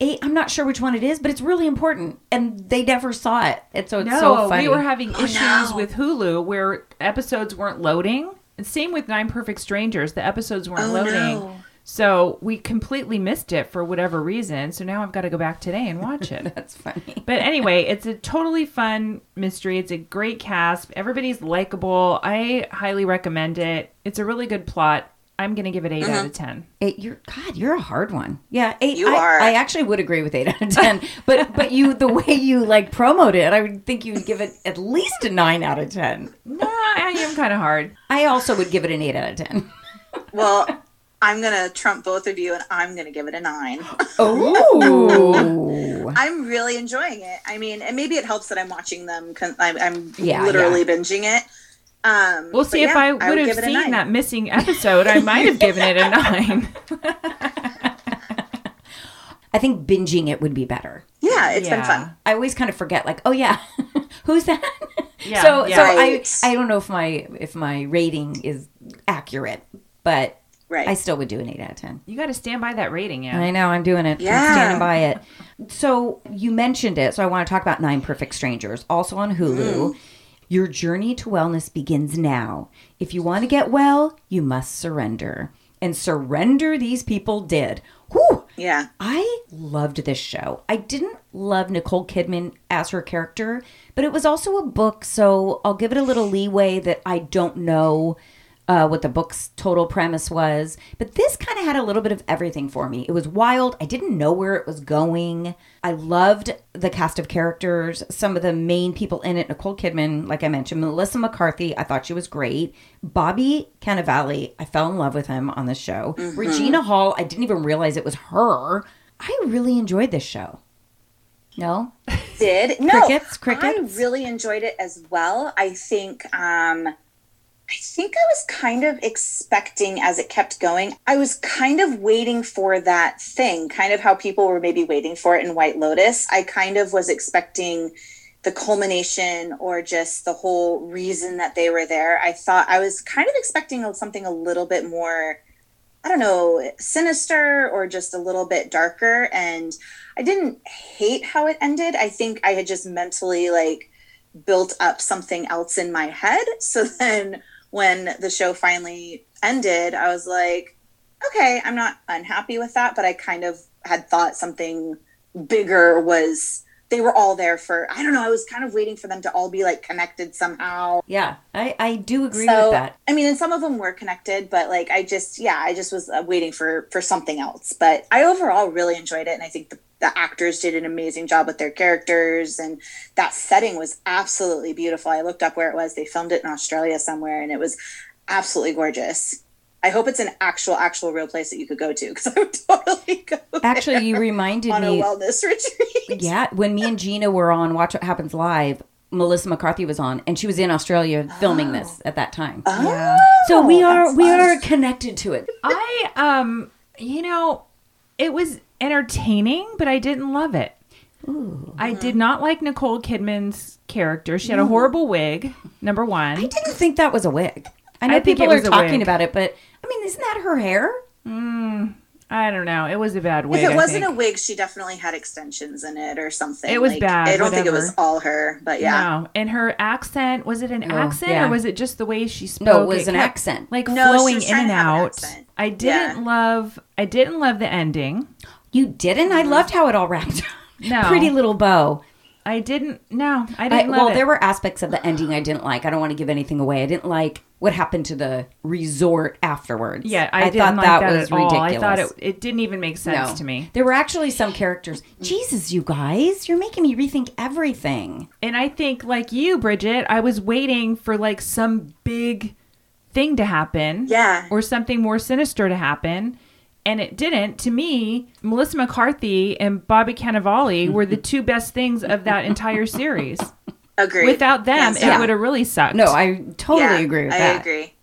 Speaker 4: eight. I'm not sure which one it is, but it's really important. And they never saw it. And so it's
Speaker 5: No,
Speaker 4: so funny.
Speaker 5: we were having issues
Speaker 6: no.
Speaker 5: with Hulu where episodes weren't loading. And same with Nine Perfect Strangers, the episodes weren't
Speaker 6: Oh,
Speaker 5: loading.
Speaker 6: no.
Speaker 5: So we completely missed it for whatever reason. So now I've got to go back today and watch it.
Speaker 4: That's funny.
Speaker 5: but anyway, it's a totally fun mystery. It's a great cast. Everybody's likable. I highly recommend it. It's a really good plot. I'm going to give it 8 out of mm-hmm. 10.
Speaker 4: Eight, you're God, you're a hard one. Yeah, eight.
Speaker 6: You
Speaker 4: I,
Speaker 6: are.
Speaker 4: I actually would agree with eight out of ten, but but you the way you like promote it, I would think you would give it at least a nine out of ten.
Speaker 5: No, I am kind of hard.
Speaker 4: I also would give it an eight out of ten.
Speaker 6: Well, I'm gonna trump both of you, and I'm gonna give it a nine.
Speaker 4: Oh,
Speaker 6: I'm really enjoying it. I mean, and maybe it helps that I'm watching them. Con- I'm, I'm
Speaker 4: Yeah,
Speaker 6: literally binging it. Um,
Speaker 5: We'll
Speaker 6: but
Speaker 5: see if
Speaker 6: yeah,
Speaker 5: I would
Speaker 6: would
Speaker 5: have
Speaker 6: give it a
Speaker 5: seen that missing episode. I might have given it a 9.
Speaker 4: I think binging it would be better.
Speaker 6: Yeah, it's been fun.
Speaker 4: I always kind of forget, like, oh yeah, who's that?
Speaker 5: Yeah,
Speaker 4: so
Speaker 5: yeah.
Speaker 4: so
Speaker 6: Right.
Speaker 4: I I don't know if my if my rating is accurate, but
Speaker 6: Right.
Speaker 4: I still would do an eight out of ten.
Speaker 5: You got to stand by that rating, yeah.
Speaker 4: I know, I'm doing it. Yeah. I'm
Speaker 6: Yeah.
Speaker 4: standing by it. So you mentioned it, so I want to talk about Nine Perfect Strangers, also on Hulu. Mm-hmm. Your journey to wellness begins now. If you want to get well, you must surrender. And surrender these people did. Whew!
Speaker 6: yeah.
Speaker 4: I loved this show. I didn't love Nicole Kidman as her character, but it was also a book, so I'll give it a little leeway that I don't know uh, what the book's total premise was. But this kind of had a little bit of everything for me. It was wild. I didn't know where it was going. I loved the cast of characters, some of the main people in it. Nicole Kidman, like I mentioned, Melissa McCarthy, I thought she was great. Bobby Cannavale, I fell in love with him on the show. Regina Hall, I didn't even realize it was her. I really enjoyed this show. No.
Speaker 6: did. No,
Speaker 4: Crickets, crickets?
Speaker 6: I really enjoyed it as well. I think um I think I was kind of expecting as it kept going. I was kind of waiting for that thing, kind of how people were maybe waiting for it in White Lotus. I kind of was expecting the culmination or just the whole reason that they were there. I thought I was kind of expecting something a little bit more I don't know, sinister or just a little bit darker. And I didn't hate how it ended. I think I had just mentally like built up something else in my head. So then when the show finally ended, I was like, okay, I'm not unhappy with that, but I kind of had thought something bigger was they were all there for I don't know, I was kind of waiting for them to all be like connected somehow.
Speaker 4: Yeah, I, I do agree
Speaker 6: So,
Speaker 4: with that.
Speaker 6: I mean, and some of them were connected, but like I just, yeah, I just was uh, waiting for for something else. But I overall really enjoyed it, and I think the, the actors did an amazing job with their characters, and that setting was absolutely beautiful. I looked up where it was; they filmed it in Australia somewhere, and it was absolutely gorgeous. I hope it's an actual, actual real place that you could go to because I would totally go.
Speaker 4: Actually,
Speaker 6: there
Speaker 4: you reminded me
Speaker 6: on a
Speaker 4: me.
Speaker 6: wellness retreat.
Speaker 4: Yeah, when me and Gina were on Watch What Happens Live, Melissa McCarthy was on, and she was in Australia filming this at that time.
Speaker 6: Oh,
Speaker 4: so we are we
Speaker 6: fun.
Speaker 4: are connected to it.
Speaker 5: I um you know, it was entertaining, but I didn't love it. I did not like Nicole Kidman's character. She had a horrible wig. Number one.
Speaker 4: I didn't think that was a wig. I know
Speaker 5: I
Speaker 4: people
Speaker 5: it
Speaker 4: are talking
Speaker 5: wig.
Speaker 4: about it, but I mean, isn't that her hair?
Speaker 5: Mm, I don't know. It was a bad wig.
Speaker 6: If it wasn't a wig, she definitely had extensions in it or something.
Speaker 5: It was
Speaker 6: Like,
Speaker 5: bad,
Speaker 6: I don't think it was all her, but yeah.
Speaker 5: No, and her accent was it an
Speaker 4: Oh,
Speaker 5: accent
Speaker 4: yeah.
Speaker 5: or was it just the way she spoke?
Speaker 4: No, it was an
Speaker 5: kept,
Speaker 4: accent.
Speaker 5: like
Speaker 6: No,
Speaker 5: flowing in and
Speaker 6: to have an
Speaker 5: out. I didn't love. I didn't love the ending.
Speaker 4: You didn't? I mm-hmm. loved how it all wrapped. Up.
Speaker 5: No.
Speaker 4: Pretty little bow.
Speaker 5: I didn't. No, I
Speaker 4: I,
Speaker 5: didn't
Speaker 4: well,
Speaker 5: love it.
Speaker 4: there were aspects of the ending I didn't like. I don't want to give anything away. I didn't like what happened to the resort afterwards.
Speaker 5: yeah, I, didn't
Speaker 4: thought
Speaker 5: like
Speaker 4: that,
Speaker 5: that,
Speaker 4: was
Speaker 5: at all.
Speaker 4: ridiculous.
Speaker 5: I thought it. It didn't even make sense to me.
Speaker 4: There were actually some characters. Jesus, you guys, you're making me rethink everything.
Speaker 5: And I think, like you, Bridget, I was waiting for like some big thing to happen.
Speaker 6: Yeah.
Speaker 5: Or something more sinister to happen. And it didn't. To me, Melissa McCarthy and Bobby Cannavale were the two best things of that entire series.
Speaker 6: Agreed.
Speaker 5: Without them,
Speaker 6: Hands
Speaker 5: it
Speaker 6: down.
Speaker 5: would have really sucked.
Speaker 4: No, I totally
Speaker 6: Yeah,
Speaker 4: agree with
Speaker 6: I
Speaker 4: that.
Speaker 6: agree.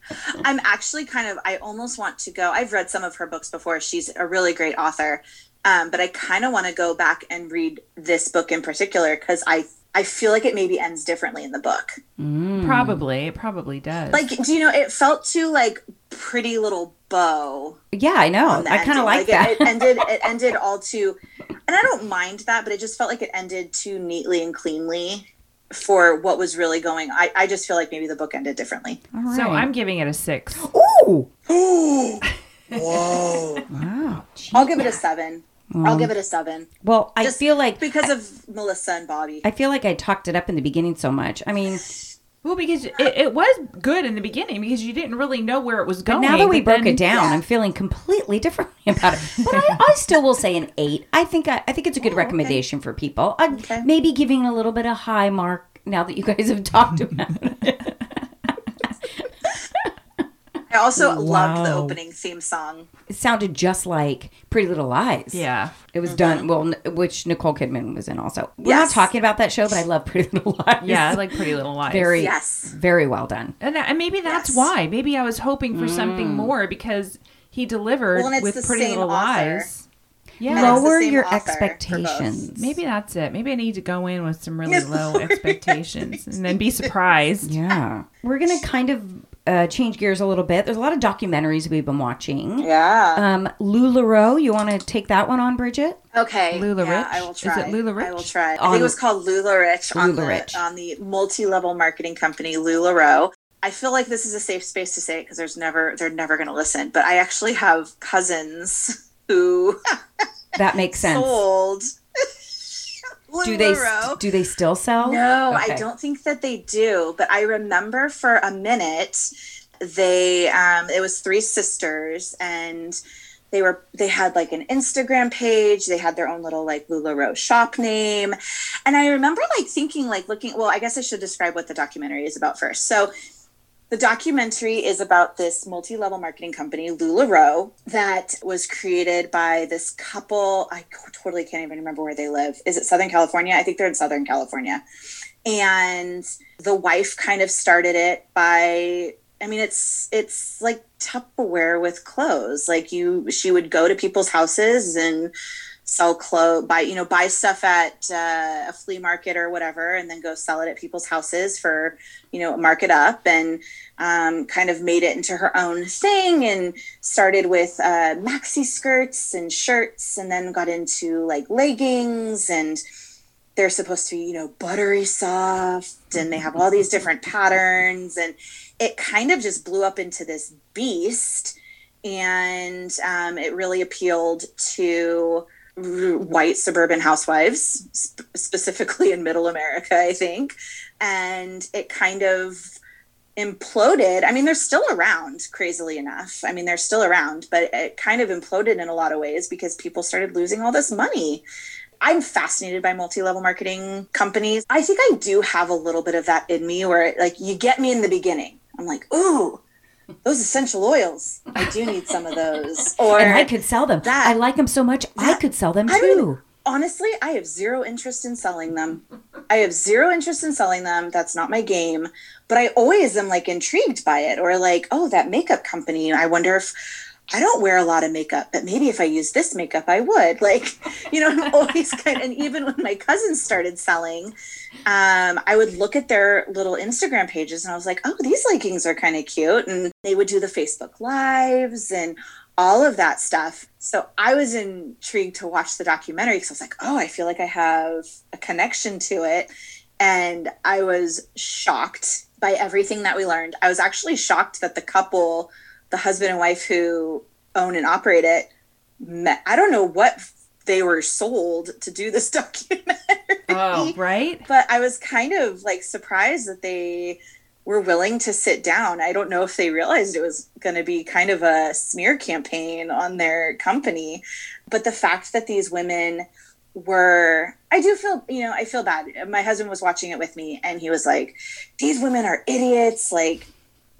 Speaker 6: I'm actually kind of. I almost want to go. I've read some of her books before. She's a really great author, um, but I kind of want to go back and read this book in particular because I I feel like it maybe ends differently in the book.
Speaker 5: Probably. It probably does.
Speaker 6: Like, do you know? It felt too like Pretty Little Bow.
Speaker 4: Yeah, I know. I kind of like,
Speaker 6: it-
Speaker 4: that.
Speaker 6: It, ended. It ended all too, and I don't mind that, but it just felt like it ended too neatly and cleanly for what was really going. I I just feel like maybe the book ended differently.
Speaker 5: so I'm giving it a six.
Speaker 4: Ooh.
Speaker 6: Whoa!
Speaker 4: Wow.
Speaker 6: I'll give it a seven. I'll give it a seven.
Speaker 4: Well, I
Speaker 6: Just
Speaker 4: feel like
Speaker 6: because of Melissa and Bobby.
Speaker 4: I feel like I talked it up in the beginning so much. I mean,
Speaker 5: Well, because it, it was good in the beginning because you didn't really know where it was
Speaker 4: but
Speaker 5: going.
Speaker 4: now that we
Speaker 5: but
Speaker 4: broke
Speaker 5: then-
Speaker 4: it down, I'm feeling completely differently about it. But I, I still will say an eight. I think I, I think it's a good oh, recommendation for people.
Speaker 6: Okay.
Speaker 4: Maybe giving a little bit of high mark now that you guys have talked about it.
Speaker 6: I also loved the opening theme song.
Speaker 4: It sounded just like Pretty Little Lies.
Speaker 5: Yeah.
Speaker 4: It was mm-hmm. done well, n- which Nicole Kidman was in also. We're
Speaker 6: Yes.
Speaker 4: not talking about that show, but I love Pretty Little Lies.
Speaker 5: Yeah, I like Pretty Little Lies.
Speaker 4: very,
Speaker 6: Yes.
Speaker 4: very well done.
Speaker 5: And, that, and maybe that's
Speaker 6: Yes.
Speaker 5: why. Maybe I was hoping for something mm. more because he delivered
Speaker 6: Well,
Speaker 5: with Pretty Little
Speaker 6: author.
Speaker 5: Lies. Yeah.
Speaker 4: Lower your
Speaker 6: author for both.
Speaker 4: expectations.
Speaker 5: Maybe that's it. Maybe I need to go in with some really low expectations and then be surprised.
Speaker 4: Yeah. We're going to kind of uh, change gears a little bit. There's a lot of documentaries we've been watching.
Speaker 6: Yeah.
Speaker 4: Um, LuLaRoe, you want to take that one on, Bridget?
Speaker 6: Okay.
Speaker 5: Lula
Speaker 6: yeah,
Speaker 5: Rich?
Speaker 6: I will
Speaker 5: Is
Speaker 6: try.
Speaker 5: it Lula
Speaker 6: I will
Speaker 5: Rich?
Speaker 6: try. I
Speaker 4: On-
Speaker 6: think it was called LuLaRich on
Speaker 4: LuLaRich.
Speaker 6: the on the multi-level marketing company LuLaRoe. I feel like this is a safe space to say it because there's never they're never going to listen. But I actually have cousins who
Speaker 4: That makes sense.
Speaker 6: sold.
Speaker 4: Do they do they still sell?
Speaker 6: No,
Speaker 4: Okay.
Speaker 6: I don't think that they do. But I remember for a minute, they um, it was three sisters, and they were they had like an Instagram page. They had their own little like Lularoe shop name, and I remember like thinking like looking. Well, I guess I should describe what the documentary is about first. So The documentary is about this multi level marketing company, LuLaRoe, that was created by this couple. I totally can't even remember where they live. Is it Southern California? I think they're in Southern California. And the wife kind of started it by I mean, it's it's like Tupperware with clothes. Like you, she would go to people's houses and sell clothes, buy you know, buy stuff at uh, a flea market or whatever, and then go sell it at people's houses for you know, mark it up, and um, kind of made it into her own thing, and started with uh, maxi skirts and shirts, and then got into like leggings and they're supposed to be, you know, buttery soft and they have all these different patterns. And it kind of just blew up into this beast. And um, it really appealed to white suburban housewives, sp- specifically in middle America, I think. And it kind of imploded. I mean, they're still around, crazily enough. I mean, they're still around, but it kind of imploded in a lot of ways because people started losing all this money. I'm fascinated by multi-level marketing companies. I think I do have a little bit of that in me where like you get me in the beginning. I'm like, ooh, those essential oils. I do need some of those. Or
Speaker 4: and I could sell them.
Speaker 6: that-
Speaker 4: I like them so much. I could sell them
Speaker 6: I
Speaker 4: too.
Speaker 6: even- honestly, I have zero interest in selling them. I have zero interest in selling them. That's not my game. But I always am like intrigued by it or like, oh, that makeup company. I wonder if I don't wear a lot of makeup, but maybe if I use this makeup, I would. Like, you know, I'm always kind and even when my cousins started selling, um, I would look at their little Instagram pages and I was like, oh, these leggings are kind of cute. And they would do the Facebook lives and all of that stuff. So I was intrigued to watch the documentary because I was like, oh, I feel like I have a connection to it. And I was shocked by everything that we learned. I was actually shocked that the couple, the husband and wife who own and operate it, met, I don't know what they were sold to do this documentary.
Speaker 5: Oh, right?
Speaker 6: But I was kind of like surprised that they were willing to sit down. I don't know if they realized it was going to be kind of a smear campaign on their company, but the fact that these women were I do feel, you know, I feel bad. My husband was watching it with me and he was like, "These women are idiots. Like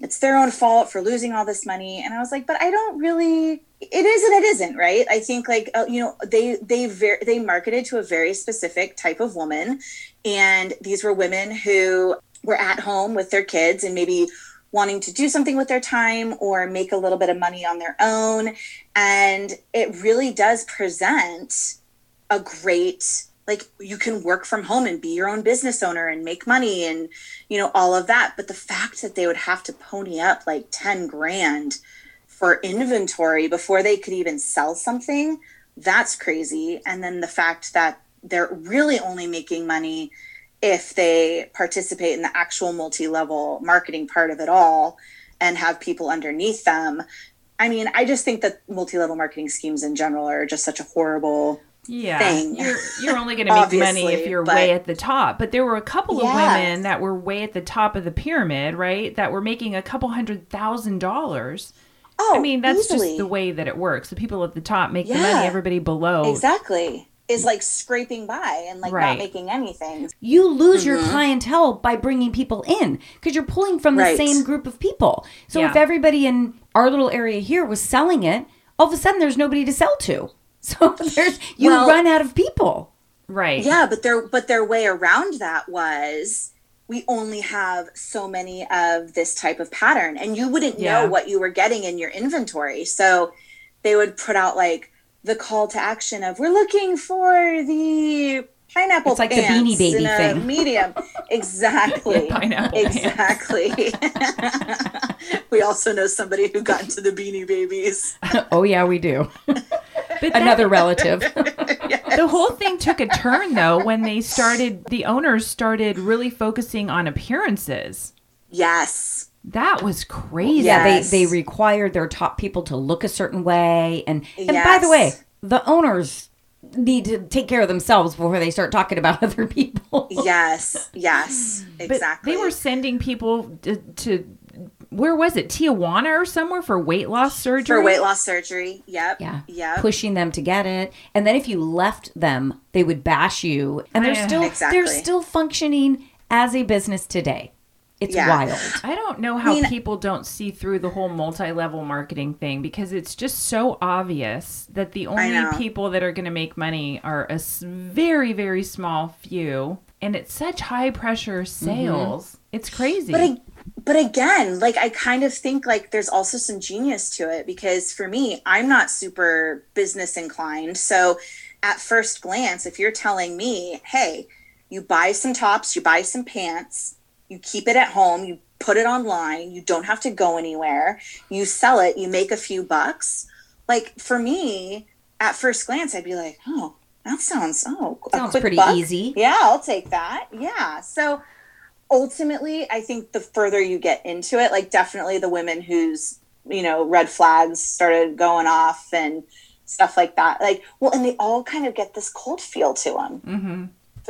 Speaker 6: it's their own fault for losing all this money." And I was like, "But I don't really it is and it isn't, right? I think like uh, you know, they they very they marketed to a very specific type of woman and these were women who were at home with their kids and maybe wanting to do something with their time or make a little bit of money on their own and it really does present a great like you can work from home and be your own business owner and make money and you know all of that. But the fact that they would have to pony up like 10 grand for inventory before they could even sell something that's crazy. And then the fact that they're really only making money if they participate in the actual multi-level marketing part of it all and have people underneath them. I mean i just think that multi-level marketing schemes in general are just such a horrible
Speaker 5: Yeah.
Speaker 6: thing.
Speaker 5: You're, you're only going to make money if you're
Speaker 6: but-
Speaker 5: way at the top. But there were a couple of
Speaker 6: Yes.
Speaker 5: women that were way at the top of the pyramid, right? That were making a couple hundred thousand dollars.
Speaker 6: oh
Speaker 5: I mean, that's
Speaker 6: easily.
Speaker 5: just the way that it works. The people at the top make the money, everybody below.
Speaker 6: exactly is like scraping by and like
Speaker 5: Right.
Speaker 6: not making anything
Speaker 4: you lose your mm-hmm. clientele by bringing people in because you're pulling from the
Speaker 6: Right.
Speaker 4: same group of people. So if everybody in our little area here was selling it, all of a sudden there's nobody to sell to. So there's you
Speaker 6: Well-
Speaker 4: run out of people.
Speaker 5: Right.
Speaker 6: yeah but their but their way around that was we only have so many of this type of pattern and you wouldn't
Speaker 5: Yeah.
Speaker 6: know what you were getting in your inventory so they would put out like the call to action of we're looking for the pineapple
Speaker 4: It's like the Beanie Baby
Speaker 6: in a
Speaker 4: thing.
Speaker 6: medium exactly
Speaker 5: Pineapple
Speaker 6: exactly we also know somebody who got into the beanie babies
Speaker 4: oh yeah, we do.
Speaker 5: But that-
Speaker 4: Another relative.
Speaker 5: the whole thing took a turn though when they started the owners started really focusing on appearances.
Speaker 6: Yes.
Speaker 5: That was crazy.
Speaker 4: Yeah,
Speaker 6: Yes.
Speaker 4: they they required their top people to look a certain way, and and by the way, the owners need to take care of themselves before they start talking about other people.
Speaker 6: yes. Yes.
Speaker 5: But
Speaker 6: exactly.
Speaker 5: They were sending people to, to where was it tijuana or somewhere for weight loss surgery
Speaker 6: for weight loss surgery yep
Speaker 4: Yeah,
Speaker 6: yep
Speaker 4: pushing them to get it, and then if you left them, they would bash you, and they're still
Speaker 6: Exactly.
Speaker 4: they're still functioning as a business today. It's
Speaker 6: Yeah.
Speaker 4: wild.
Speaker 5: I don't know how
Speaker 6: mean-
Speaker 5: people don't see through the whole multi-level marketing thing because it's just so obvious that the only people that are going to make money are a very very small few and it's such high pressure mm-hmm. sales. It's crazy.
Speaker 6: But I, but again, like I kind of think like there's also some genius to it because for me, I'm not super business inclined. So at first glance, if you're telling me, "Hey, you buy some tops, you buy some pants, you keep it at home, you put it online, you don't have to go anywhere, you sell it, you make a few bucks." Like for me, at first glance, I'd be like, "Oh, that sounds oh,
Speaker 4: Sounds pretty
Speaker 6: buck.
Speaker 4: easy.
Speaker 6: Yeah, I'll take that. Yeah. So ultimately, I think the further you get into it, like definitely the women whose, you know, red flags started going off and stuff like that. Like, well, and they all kind of get this cold feel to them.
Speaker 5: mm-hmm.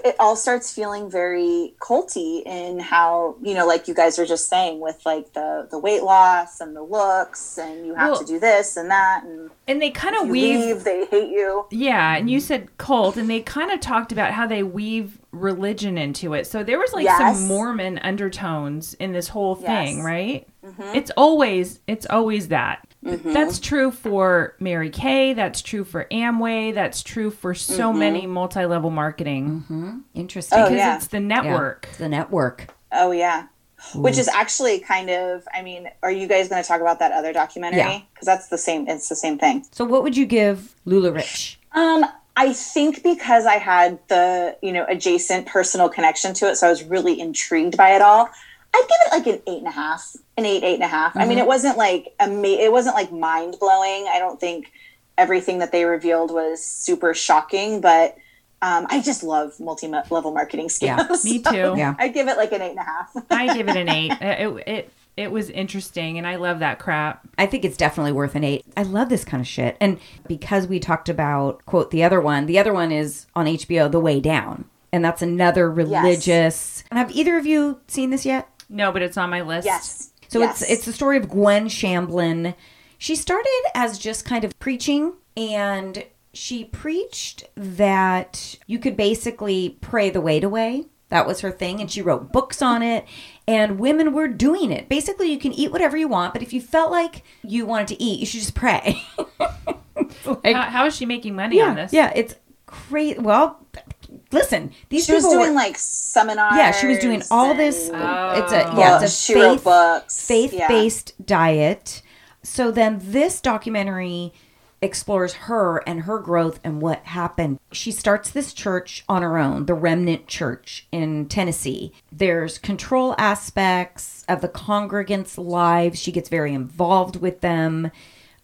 Speaker 6: It all starts feeling very culty in how, you know, like you guys were just saying with like the the weight loss and the looks and you have
Speaker 5: Well-
Speaker 6: to do this and that and
Speaker 5: and they kind of weave
Speaker 6: leave, they hate you.
Speaker 5: Yeah, and you mm-hmm. said cult, and they kind of talked about how they weave religion into it. So there was like
Speaker 6: Yes.
Speaker 5: some Mormon undertones in this whole thing,
Speaker 6: Yes.
Speaker 5: right? Mm-hmm. It's always it's always that.
Speaker 6: Mm-hmm.
Speaker 5: That's true for Mary Kay. That's true for Amway. That's true for so
Speaker 6: Mm-hmm.
Speaker 5: many multi-level marketing
Speaker 4: Interesting.
Speaker 6: Oh,
Speaker 5: because
Speaker 6: yeah.
Speaker 5: it's the
Speaker 4: Yeah.
Speaker 5: network.
Speaker 4: The network.
Speaker 6: Oh yeah. Which is actually kind of I mean, are you guys going to talk about that other documentary? Cuz that's the same it's the same thing.
Speaker 4: So what would you give LuLaRich?
Speaker 6: Um I think because I had the, you know, adjacent personal connection to it, so I was really intrigued by it all. I'd give it like an eight and a half, an eight, eight and a half. I mean, it wasn't like ama- it wasn't like mind blowing. I don't think everything that they revealed was super shocking, but um, I just love multi level marketing
Speaker 4: Yeah,
Speaker 6: scams.
Speaker 5: me
Speaker 6: so
Speaker 5: too.
Speaker 4: Yeah.
Speaker 6: I'd give it like an eight and a half.
Speaker 5: I give it an eight. It, it it was interesting, and I love that crap.
Speaker 4: I think it's definitely worth an eight. I love this kind of shit. And because we talked about, quote, the other one, the other one is on HBO, The Way Down. And that's another religious. Have either of you seen this yet?
Speaker 5: No, but it's on my list.
Speaker 6: yes.
Speaker 4: So
Speaker 6: Yes.
Speaker 4: it's it's the story of Gwen Shamblin. She started as just kind of preaching and she preached that you could basically pray the weight away. That was her thing and she wrote books on it and women were doing it. Basically you can eat whatever you want, but if you felt like you wanted to eat, you should just pray. Like-
Speaker 5: How, how is she making money
Speaker 4: yeah,
Speaker 5: on this?
Speaker 4: yeah, it's great. Well, listen, these
Speaker 6: She was
Speaker 4: people were-
Speaker 6: doing like seminars.
Speaker 4: yeah, she was doing all this.
Speaker 6: and
Speaker 4: It's a yeah, it's a
Speaker 6: she wrote
Speaker 4: faith
Speaker 6: books.
Speaker 4: faith
Speaker 6: Yeah.
Speaker 4: based diet. So then this documentary explores her and her growth and what happened. She starts this church on her own, the Remnant Church in Tennessee. There's control aspects of the congregants' lives. She gets very involved with them,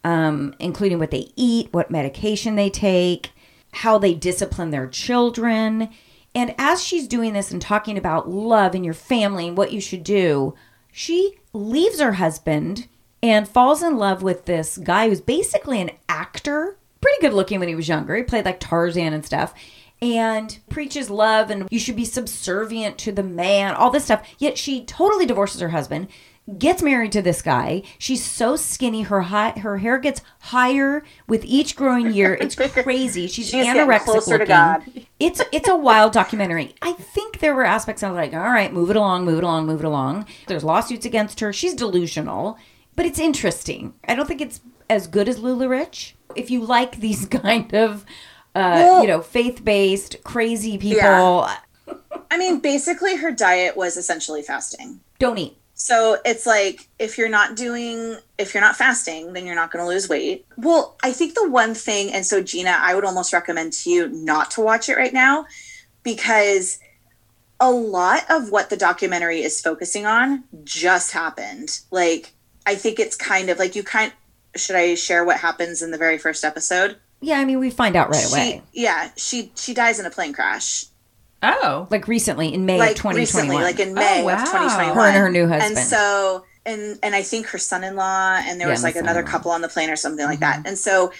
Speaker 4: um, including what they eat, what medication they take, how they discipline their children. And as she's doing this and talking about love in your family and what you should do, she leaves her husband and falls in love with this guy who's basically an actor. Pretty good looking when he was younger. He played like Tarzan and stuff. And preaches love and you should be subservient to the man, all this stuff. Yet she totally divorces her husband, gets married to this guy. She's so skinny, her high, her hair gets higher with each growing year. It's crazy. She's,
Speaker 6: She's
Speaker 4: anorexic
Speaker 6: closer to
Speaker 4: looking.
Speaker 6: God.
Speaker 4: It's it's a wild documentary. I think there were aspects I was like, all right, move it along, move it along, move it along. There's lawsuits against her. She's delusional, but it's interesting. I don't think it's as good as LuLaRich. If you like these kind of, uh,
Speaker 6: Well-
Speaker 4: you know, faith based crazy people,
Speaker 6: Yeah. I mean, basically, her diet was essentially fasting.
Speaker 4: don't eat.
Speaker 6: So it's like if you're not doing, if you're not fasting, then you're not going to lose weight. Well, I think the one thing, and so Gina, I would almost recommend to you not to watch it right now because a lot of what the documentary is focusing on just happened. Like, I think it's kind of like you kind. Should I share what happens in the very first episode?
Speaker 4: Yeah, I mean, we find out right
Speaker 6: she,
Speaker 4: away.
Speaker 6: Yeah, she she dies in a plane crash.
Speaker 5: Oh,
Speaker 4: Like recently in May of
Speaker 6: like
Speaker 4: 2021.
Speaker 6: recently, like in May
Speaker 5: Oh, wow.
Speaker 6: of 2021.
Speaker 4: Her and her new husband.
Speaker 6: And so, and and I think her son-in-law, and there
Speaker 4: Yeah,
Speaker 6: was like another couple on the plane or something like
Speaker 4: Mm-hmm.
Speaker 6: that. And so,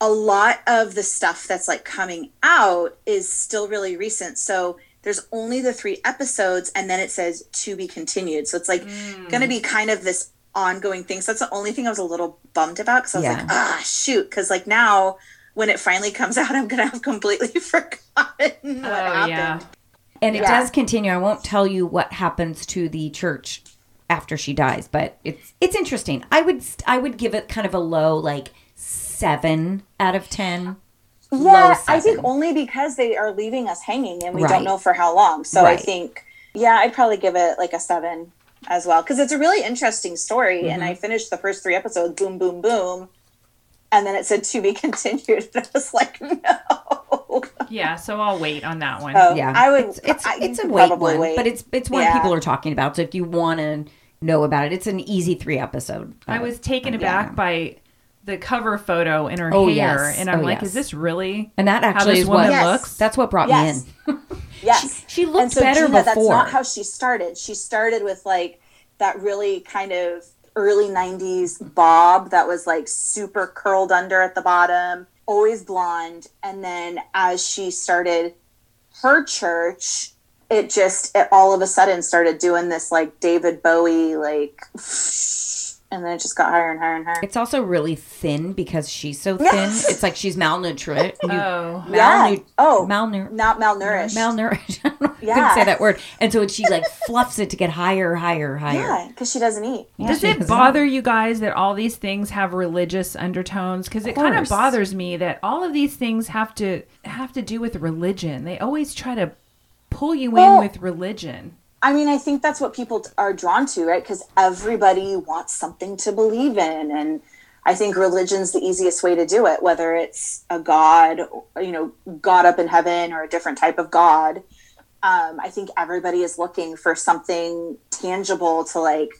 Speaker 6: a lot of the stuff that's like coming out is still really recent. So there's only the three episodes, and then it says to be continued. So it's like
Speaker 4: Mm.
Speaker 6: going to be kind of this ongoing thing. So that's the only thing I was a little bummed about because I was
Speaker 4: Yeah.
Speaker 6: like, ah, shoot, because like now. When it finally comes out, I'm gonna have completely forgotten what
Speaker 5: oh
Speaker 6: happened.
Speaker 5: yeah.
Speaker 4: And it
Speaker 6: Yeah.
Speaker 4: does continue. I won't tell you what happens to the church after she dies, but it's it's interesting. I would I would give it kind of a low like 7 out of 10. Low
Speaker 6: Yeah, I think only because they are leaving us hanging and we
Speaker 4: Right.
Speaker 6: don't know for how long. So I think, yeah, I'd probably give it like a seven as well because it's a really interesting story. And
Speaker 4: Mm-hmm.
Speaker 6: I finished the first three episodes, boom, boom, boom, and then it said to be continued. And I was like, no.
Speaker 5: Yeah, so I'll wait on that one.
Speaker 6: Oh,
Speaker 4: Yeah.
Speaker 6: I would.
Speaker 4: It's it's,
Speaker 6: I
Speaker 4: it's a wait one,
Speaker 6: wait.
Speaker 4: but it's it's one
Speaker 6: Yeah.
Speaker 4: people are talking about. So if you want to know about it, it's an easy 3 episode.
Speaker 5: I was taken aback by the cover photo in her
Speaker 4: Oh,
Speaker 5: hair,
Speaker 4: yes.
Speaker 5: and I'm
Speaker 4: Oh,
Speaker 5: like,
Speaker 4: yes.
Speaker 5: "Is this really
Speaker 4: And that
Speaker 5: how
Speaker 4: actually
Speaker 5: this
Speaker 4: is
Speaker 5: woman
Speaker 4: what
Speaker 6: Yes.
Speaker 5: looks?"
Speaker 4: that's what brought
Speaker 6: Yes.
Speaker 4: me in.
Speaker 6: yes.
Speaker 4: She looked
Speaker 6: so
Speaker 4: better
Speaker 6: Gina,
Speaker 4: before.
Speaker 6: That's not how she started. She started with like that really kind of early '90s bob that was like super curled under at the bottom, always blonde. And then as she started her church, it just it all of a sudden started doing this like David Bowie like, and then it just got higher and higher and higher.
Speaker 4: It's also really thin because she's so thin.
Speaker 6: Yes.
Speaker 4: It's like she's malnourished.
Speaker 5: Oh,
Speaker 6: Yeah. Oh,
Speaker 4: malnourished.
Speaker 6: Not malnourished.
Speaker 4: malnourished. I don't
Speaker 6: Yeah.
Speaker 4: couldn't say that word. And so she like fluffs it to get higher, higher, higher.
Speaker 6: yeah, because she doesn't eat.
Speaker 5: Does it
Speaker 4: doesn't.
Speaker 5: bother you guys that all these things have religious undertones? Because it kind of bothers me that all of these things have to have to do with religion. They always try to pull you
Speaker 6: Well-
Speaker 5: in with religion.
Speaker 6: I mean, I think that's what people are drawn to, right? Because everybody wants something to believe in. And I think religion's the easiest way to do it, whether it's a God, you know, God up in heaven or a different type of God. Um, I think everybody is looking for something tangible to like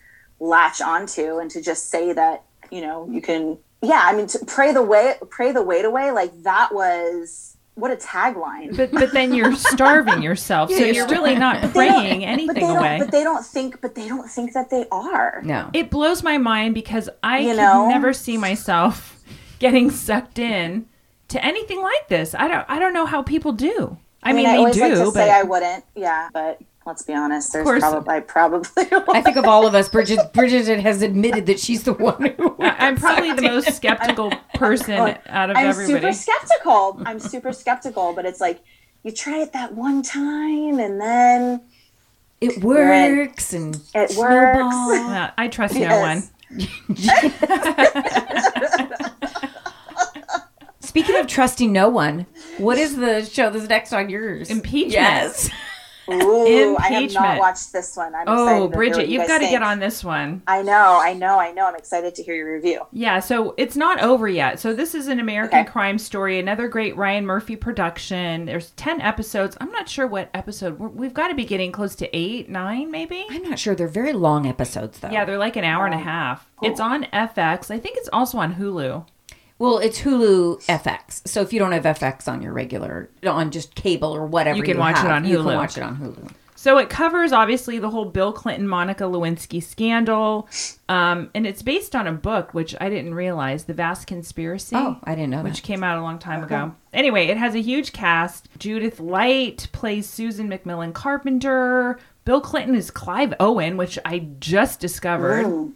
Speaker 6: latch onto and to just say that, you know, you can, yeah, I mean, to pray the way, pray the weight away, like that was what a tagline.
Speaker 5: But but then you're starving yourself, so
Speaker 4: you're
Speaker 5: you're really not
Speaker 6: They don't-
Speaker 5: praying
Speaker 6: but
Speaker 5: anything
Speaker 6: they don't,
Speaker 5: away.
Speaker 6: But they don't think, but they don't think that they are.
Speaker 4: No.
Speaker 5: it blows my mind because I
Speaker 6: You
Speaker 5: can
Speaker 6: know?
Speaker 5: never see myself getting sucked in to anything like this. I don't I don't know how people do. I, mean,
Speaker 6: I
Speaker 5: they
Speaker 6: always
Speaker 5: do,
Speaker 6: like to
Speaker 5: but
Speaker 6: say I wouldn't. Yeah, but let's be honest. There's
Speaker 5: course.
Speaker 6: probably I probably.
Speaker 4: I think of all of us, Bridget Bridget has admitted that she's the one who
Speaker 5: I- I'm probably the most skeptical person out of
Speaker 6: I'm
Speaker 5: everybody.
Speaker 6: super skeptical. I'm super skeptical, but it's like you try it that one time and then
Speaker 4: it works and
Speaker 6: It
Speaker 4: snowballs.
Speaker 6: works.
Speaker 5: Yeah, I trust no one.
Speaker 4: Speaking of trusting no one, what is the show that's next on yours?
Speaker 5: Impeachment.
Speaker 4: Yes.
Speaker 6: Ooh, I have not watched this one. I'm excited
Speaker 5: Oh,
Speaker 6: to hear what
Speaker 5: Bridget,
Speaker 6: you
Speaker 5: you've
Speaker 6: guys
Speaker 5: got to get on this one.
Speaker 6: I know, I know, I know. I'm excited to hear your review.
Speaker 5: Yeah, so it's not over yet. So this is an American
Speaker 6: Okay.
Speaker 5: crime story, another great Ryan Murphy production. There's 10 episodes. I'm not sure what episode. We're, we've got to be getting close to 8, 9 maybe.
Speaker 4: I'm not sure. They're very long episodes, though.
Speaker 5: Yeah, they're like an hour and a half. It's on FX. I think it's also on Hulu.
Speaker 4: Well, it's Hulu FX. So if you don't have FX on your regular, on just cable or whatever,
Speaker 5: You can watch it
Speaker 4: have,
Speaker 5: on
Speaker 4: You can
Speaker 5: Hulu.
Speaker 4: watch it on Hulu.
Speaker 5: So it covers obviously the whole Bill Clinton Monica Lewinsky scandal, um, and it's based on a book which I didn't realize, The Vast Conspiracy.
Speaker 4: Oh, I didn't know
Speaker 5: which
Speaker 4: that.
Speaker 5: came out a long time ago. Anyway, it has a huge cast. Judith Light plays Susan McMillan Carpenter. Bill Clinton is Clive Owen, which I just discovered.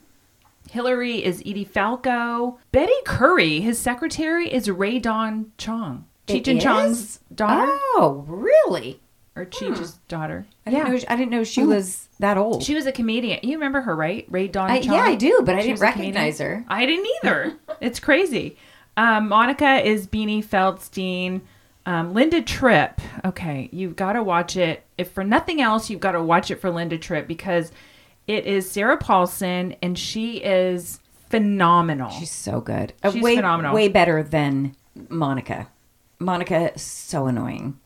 Speaker 5: Hillary is Edie Falco. Betty Currie, his secretary, is Rae Dawn Chong. Cheech and? Chong's daughter,
Speaker 4: Oh, really?
Speaker 5: or Cheech's daughter.
Speaker 4: I didn't know. I didn't know she was that old.
Speaker 5: She was a comedian. You remember her, right? Ray Dawn
Speaker 4: I-
Speaker 5: Chong.
Speaker 4: yeah, I do, but I didn't
Speaker 5: was a comedian.
Speaker 4: recognize her.
Speaker 5: I didn't either. it's crazy. Um, Monica is Beanie Feldstein. Um, Linda Tripp. Okay, you've got to watch it. If for nothing else, you've got to watch it for Linda Tripp because it is Sarah Paulson and she is phenomenal.
Speaker 4: She's so good. Uh,
Speaker 5: She's
Speaker 4: way,
Speaker 5: phenomenal.
Speaker 4: Way better than Monica. Monica is so annoying,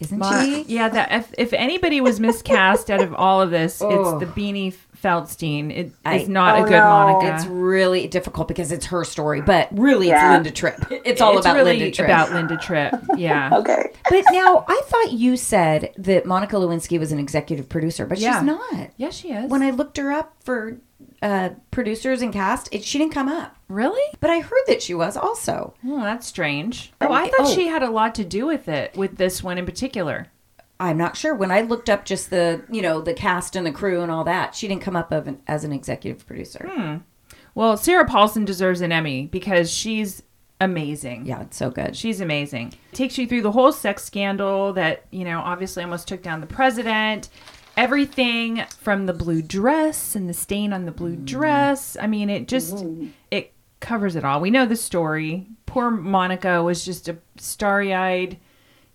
Speaker 4: isn't
Speaker 5: Mon-
Speaker 4: she?
Speaker 5: yeah, that if, if anybody was miscast out of all of this,
Speaker 4: Oh.
Speaker 5: it's the Beanie Feldstein. It is
Speaker 4: I-
Speaker 5: not
Speaker 6: Oh,
Speaker 5: a good
Speaker 6: no.
Speaker 5: Monica.
Speaker 4: It's really difficult because it's her story, but really
Speaker 6: Yeah.
Speaker 4: it's Linda Tripp. It's all about
Speaker 5: really
Speaker 4: Linda Tripp.
Speaker 5: about Linda Tripp. Yeah.
Speaker 6: Okay.
Speaker 4: but now I thought you said that Monica Lewinsky was an executive producer, but
Speaker 5: Yeah.
Speaker 4: she's not.
Speaker 5: Yeah, she is.
Speaker 4: When I looked her up for uh, producers and cast, it, she didn't come up.
Speaker 5: really?
Speaker 4: But I heard that she was also.
Speaker 5: Oh, that's strange. Oh, I thought
Speaker 4: Oh.
Speaker 5: she had a lot to do with it, with this one in particular.
Speaker 4: I'm not sure. When I looked up just the, you know, the cast and the crew and all that, she didn't come up of an, as an executive producer. Hmm.
Speaker 5: Well, Sarah Paulson deserves an Emmy because she's amazing.
Speaker 4: Yeah, it's so good.
Speaker 5: She's amazing. Takes you through the whole sex scandal that, you know, obviously almost took down the president. Everything from the blue dress and the stain on the blue mm. dress. I mean, it just it covers it all. We know the story. Poor Monica was just a starry-eyed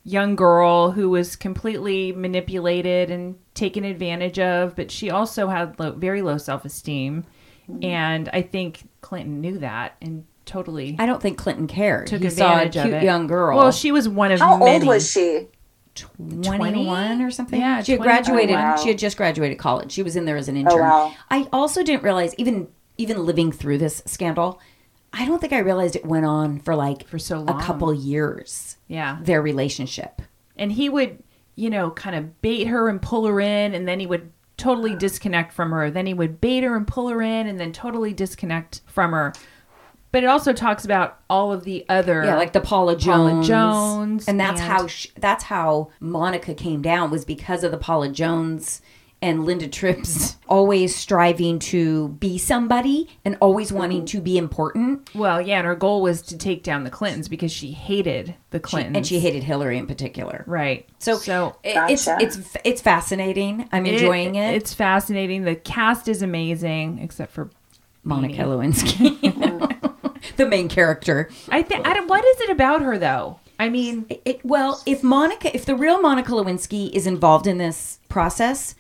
Speaker 5: young girl who was completely manipulated and taken advantage of, but she also had low, very low self-esteem. Mm-hmm. And I think Clinton knew that and totally
Speaker 4: I don't think Clinton cared.
Speaker 5: took
Speaker 4: he saw a
Speaker 5: advantage of
Speaker 4: cute
Speaker 5: it.
Speaker 4: young girl.
Speaker 5: Well, she was one of
Speaker 6: How
Speaker 5: many.
Speaker 6: old was she?
Speaker 4: 21 or something.
Speaker 5: Yeah,
Speaker 4: she had
Speaker 5: 20.
Speaker 4: graduated.
Speaker 6: Oh, wow.
Speaker 4: She had just graduated college. She was in there as an oh, intern.
Speaker 6: wow.
Speaker 4: I also didn't realize even even living through this scandal. I don't think I realized it went on for like
Speaker 5: For so long.
Speaker 4: a couple years.
Speaker 5: Yeah.
Speaker 4: Their relationship.
Speaker 5: And he would, you know, kind of bait her and pull her in, and then he would totally disconnect from her. Then he would bait her and pull her in, and then totally disconnect from her. But it also talks about all of the other.
Speaker 4: Yeah, like the Paula
Speaker 5: Paula
Speaker 4: Jones.
Speaker 5: Jones
Speaker 4: and that's
Speaker 5: and-
Speaker 4: how sh that's how Monica came down was because of the Paula Jones and Linda Tripp's always striving to be somebody and always wanting mm-hmm. to be important.
Speaker 5: Well, yeah, and her goal was to take down the Clintons because she hated the Clintons.
Speaker 4: And she hated Hillary in particular.
Speaker 5: Right.
Speaker 4: So,
Speaker 5: so
Speaker 4: it- it's
Speaker 6: Gotcha.
Speaker 4: it's it's fascinating. I'm enjoying it.
Speaker 5: It's fascinating. The cast is amazing, except for
Speaker 4: Monica
Speaker 5: Beanie.
Speaker 4: Lewinsky, the main character.
Speaker 5: I think. What is it about her though? I mean,
Speaker 4: It, well, if Monica, if the real Monica Lewinsky is involved in this process,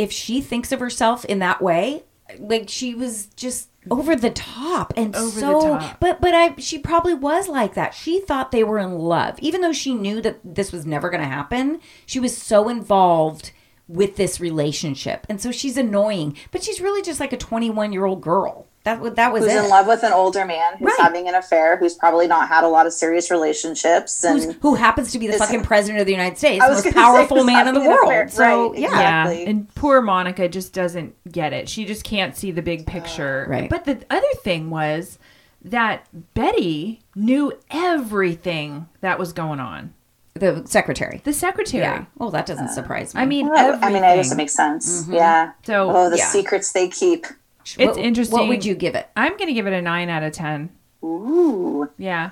Speaker 4: if she thinks of herself in that way, like she was just over the top and
Speaker 5: Over the
Speaker 4: so
Speaker 5: top.
Speaker 4: but but I she probably was like that. She thought they were in love even though she knew that this was never going to happen. She was so involved with this relationship. And so she's annoying, but she's really just like a 21-year-old girl. That that was
Speaker 6: Who's
Speaker 4: it.
Speaker 6: in love with an older man who's
Speaker 4: Right.
Speaker 6: having an affair, who's probably not had a lot of serious relationships, and
Speaker 4: Who's, who happens to be the
Speaker 6: Is-
Speaker 4: fucking president of the United States,
Speaker 6: I
Speaker 4: the
Speaker 6: was
Speaker 4: most
Speaker 6: gonna say,
Speaker 4: powerful man in the
Speaker 6: having an affair.
Speaker 4: world. So
Speaker 6: Right,
Speaker 4: yeah,
Speaker 6: exactly.
Speaker 5: Yeah, and poor Monica just doesn't get it. She just can't see the big picture.
Speaker 4: Uh, right.
Speaker 5: But the other thing was that Betty knew everything that was going on.
Speaker 4: the secretary.
Speaker 5: The secretary.
Speaker 4: Yeah. Well, that doesn't uh, surprise me.
Speaker 5: I mean,
Speaker 6: Well. I mean, I guess it makes sense. Mm-hmm. Yeah.
Speaker 5: So,
Speaker 6: oh, the
Speaker 4: yeah.
Speaker 6: secrets they keep.
Speaker 5: It's
Speaker 4: What-
Speaker 5: interesting.
Speaker 4: What would you give it?
Speaker 5: I'm going to give it a 9 out of 10.
Speaker 6: Ooh.
Speaker 5: Yeah.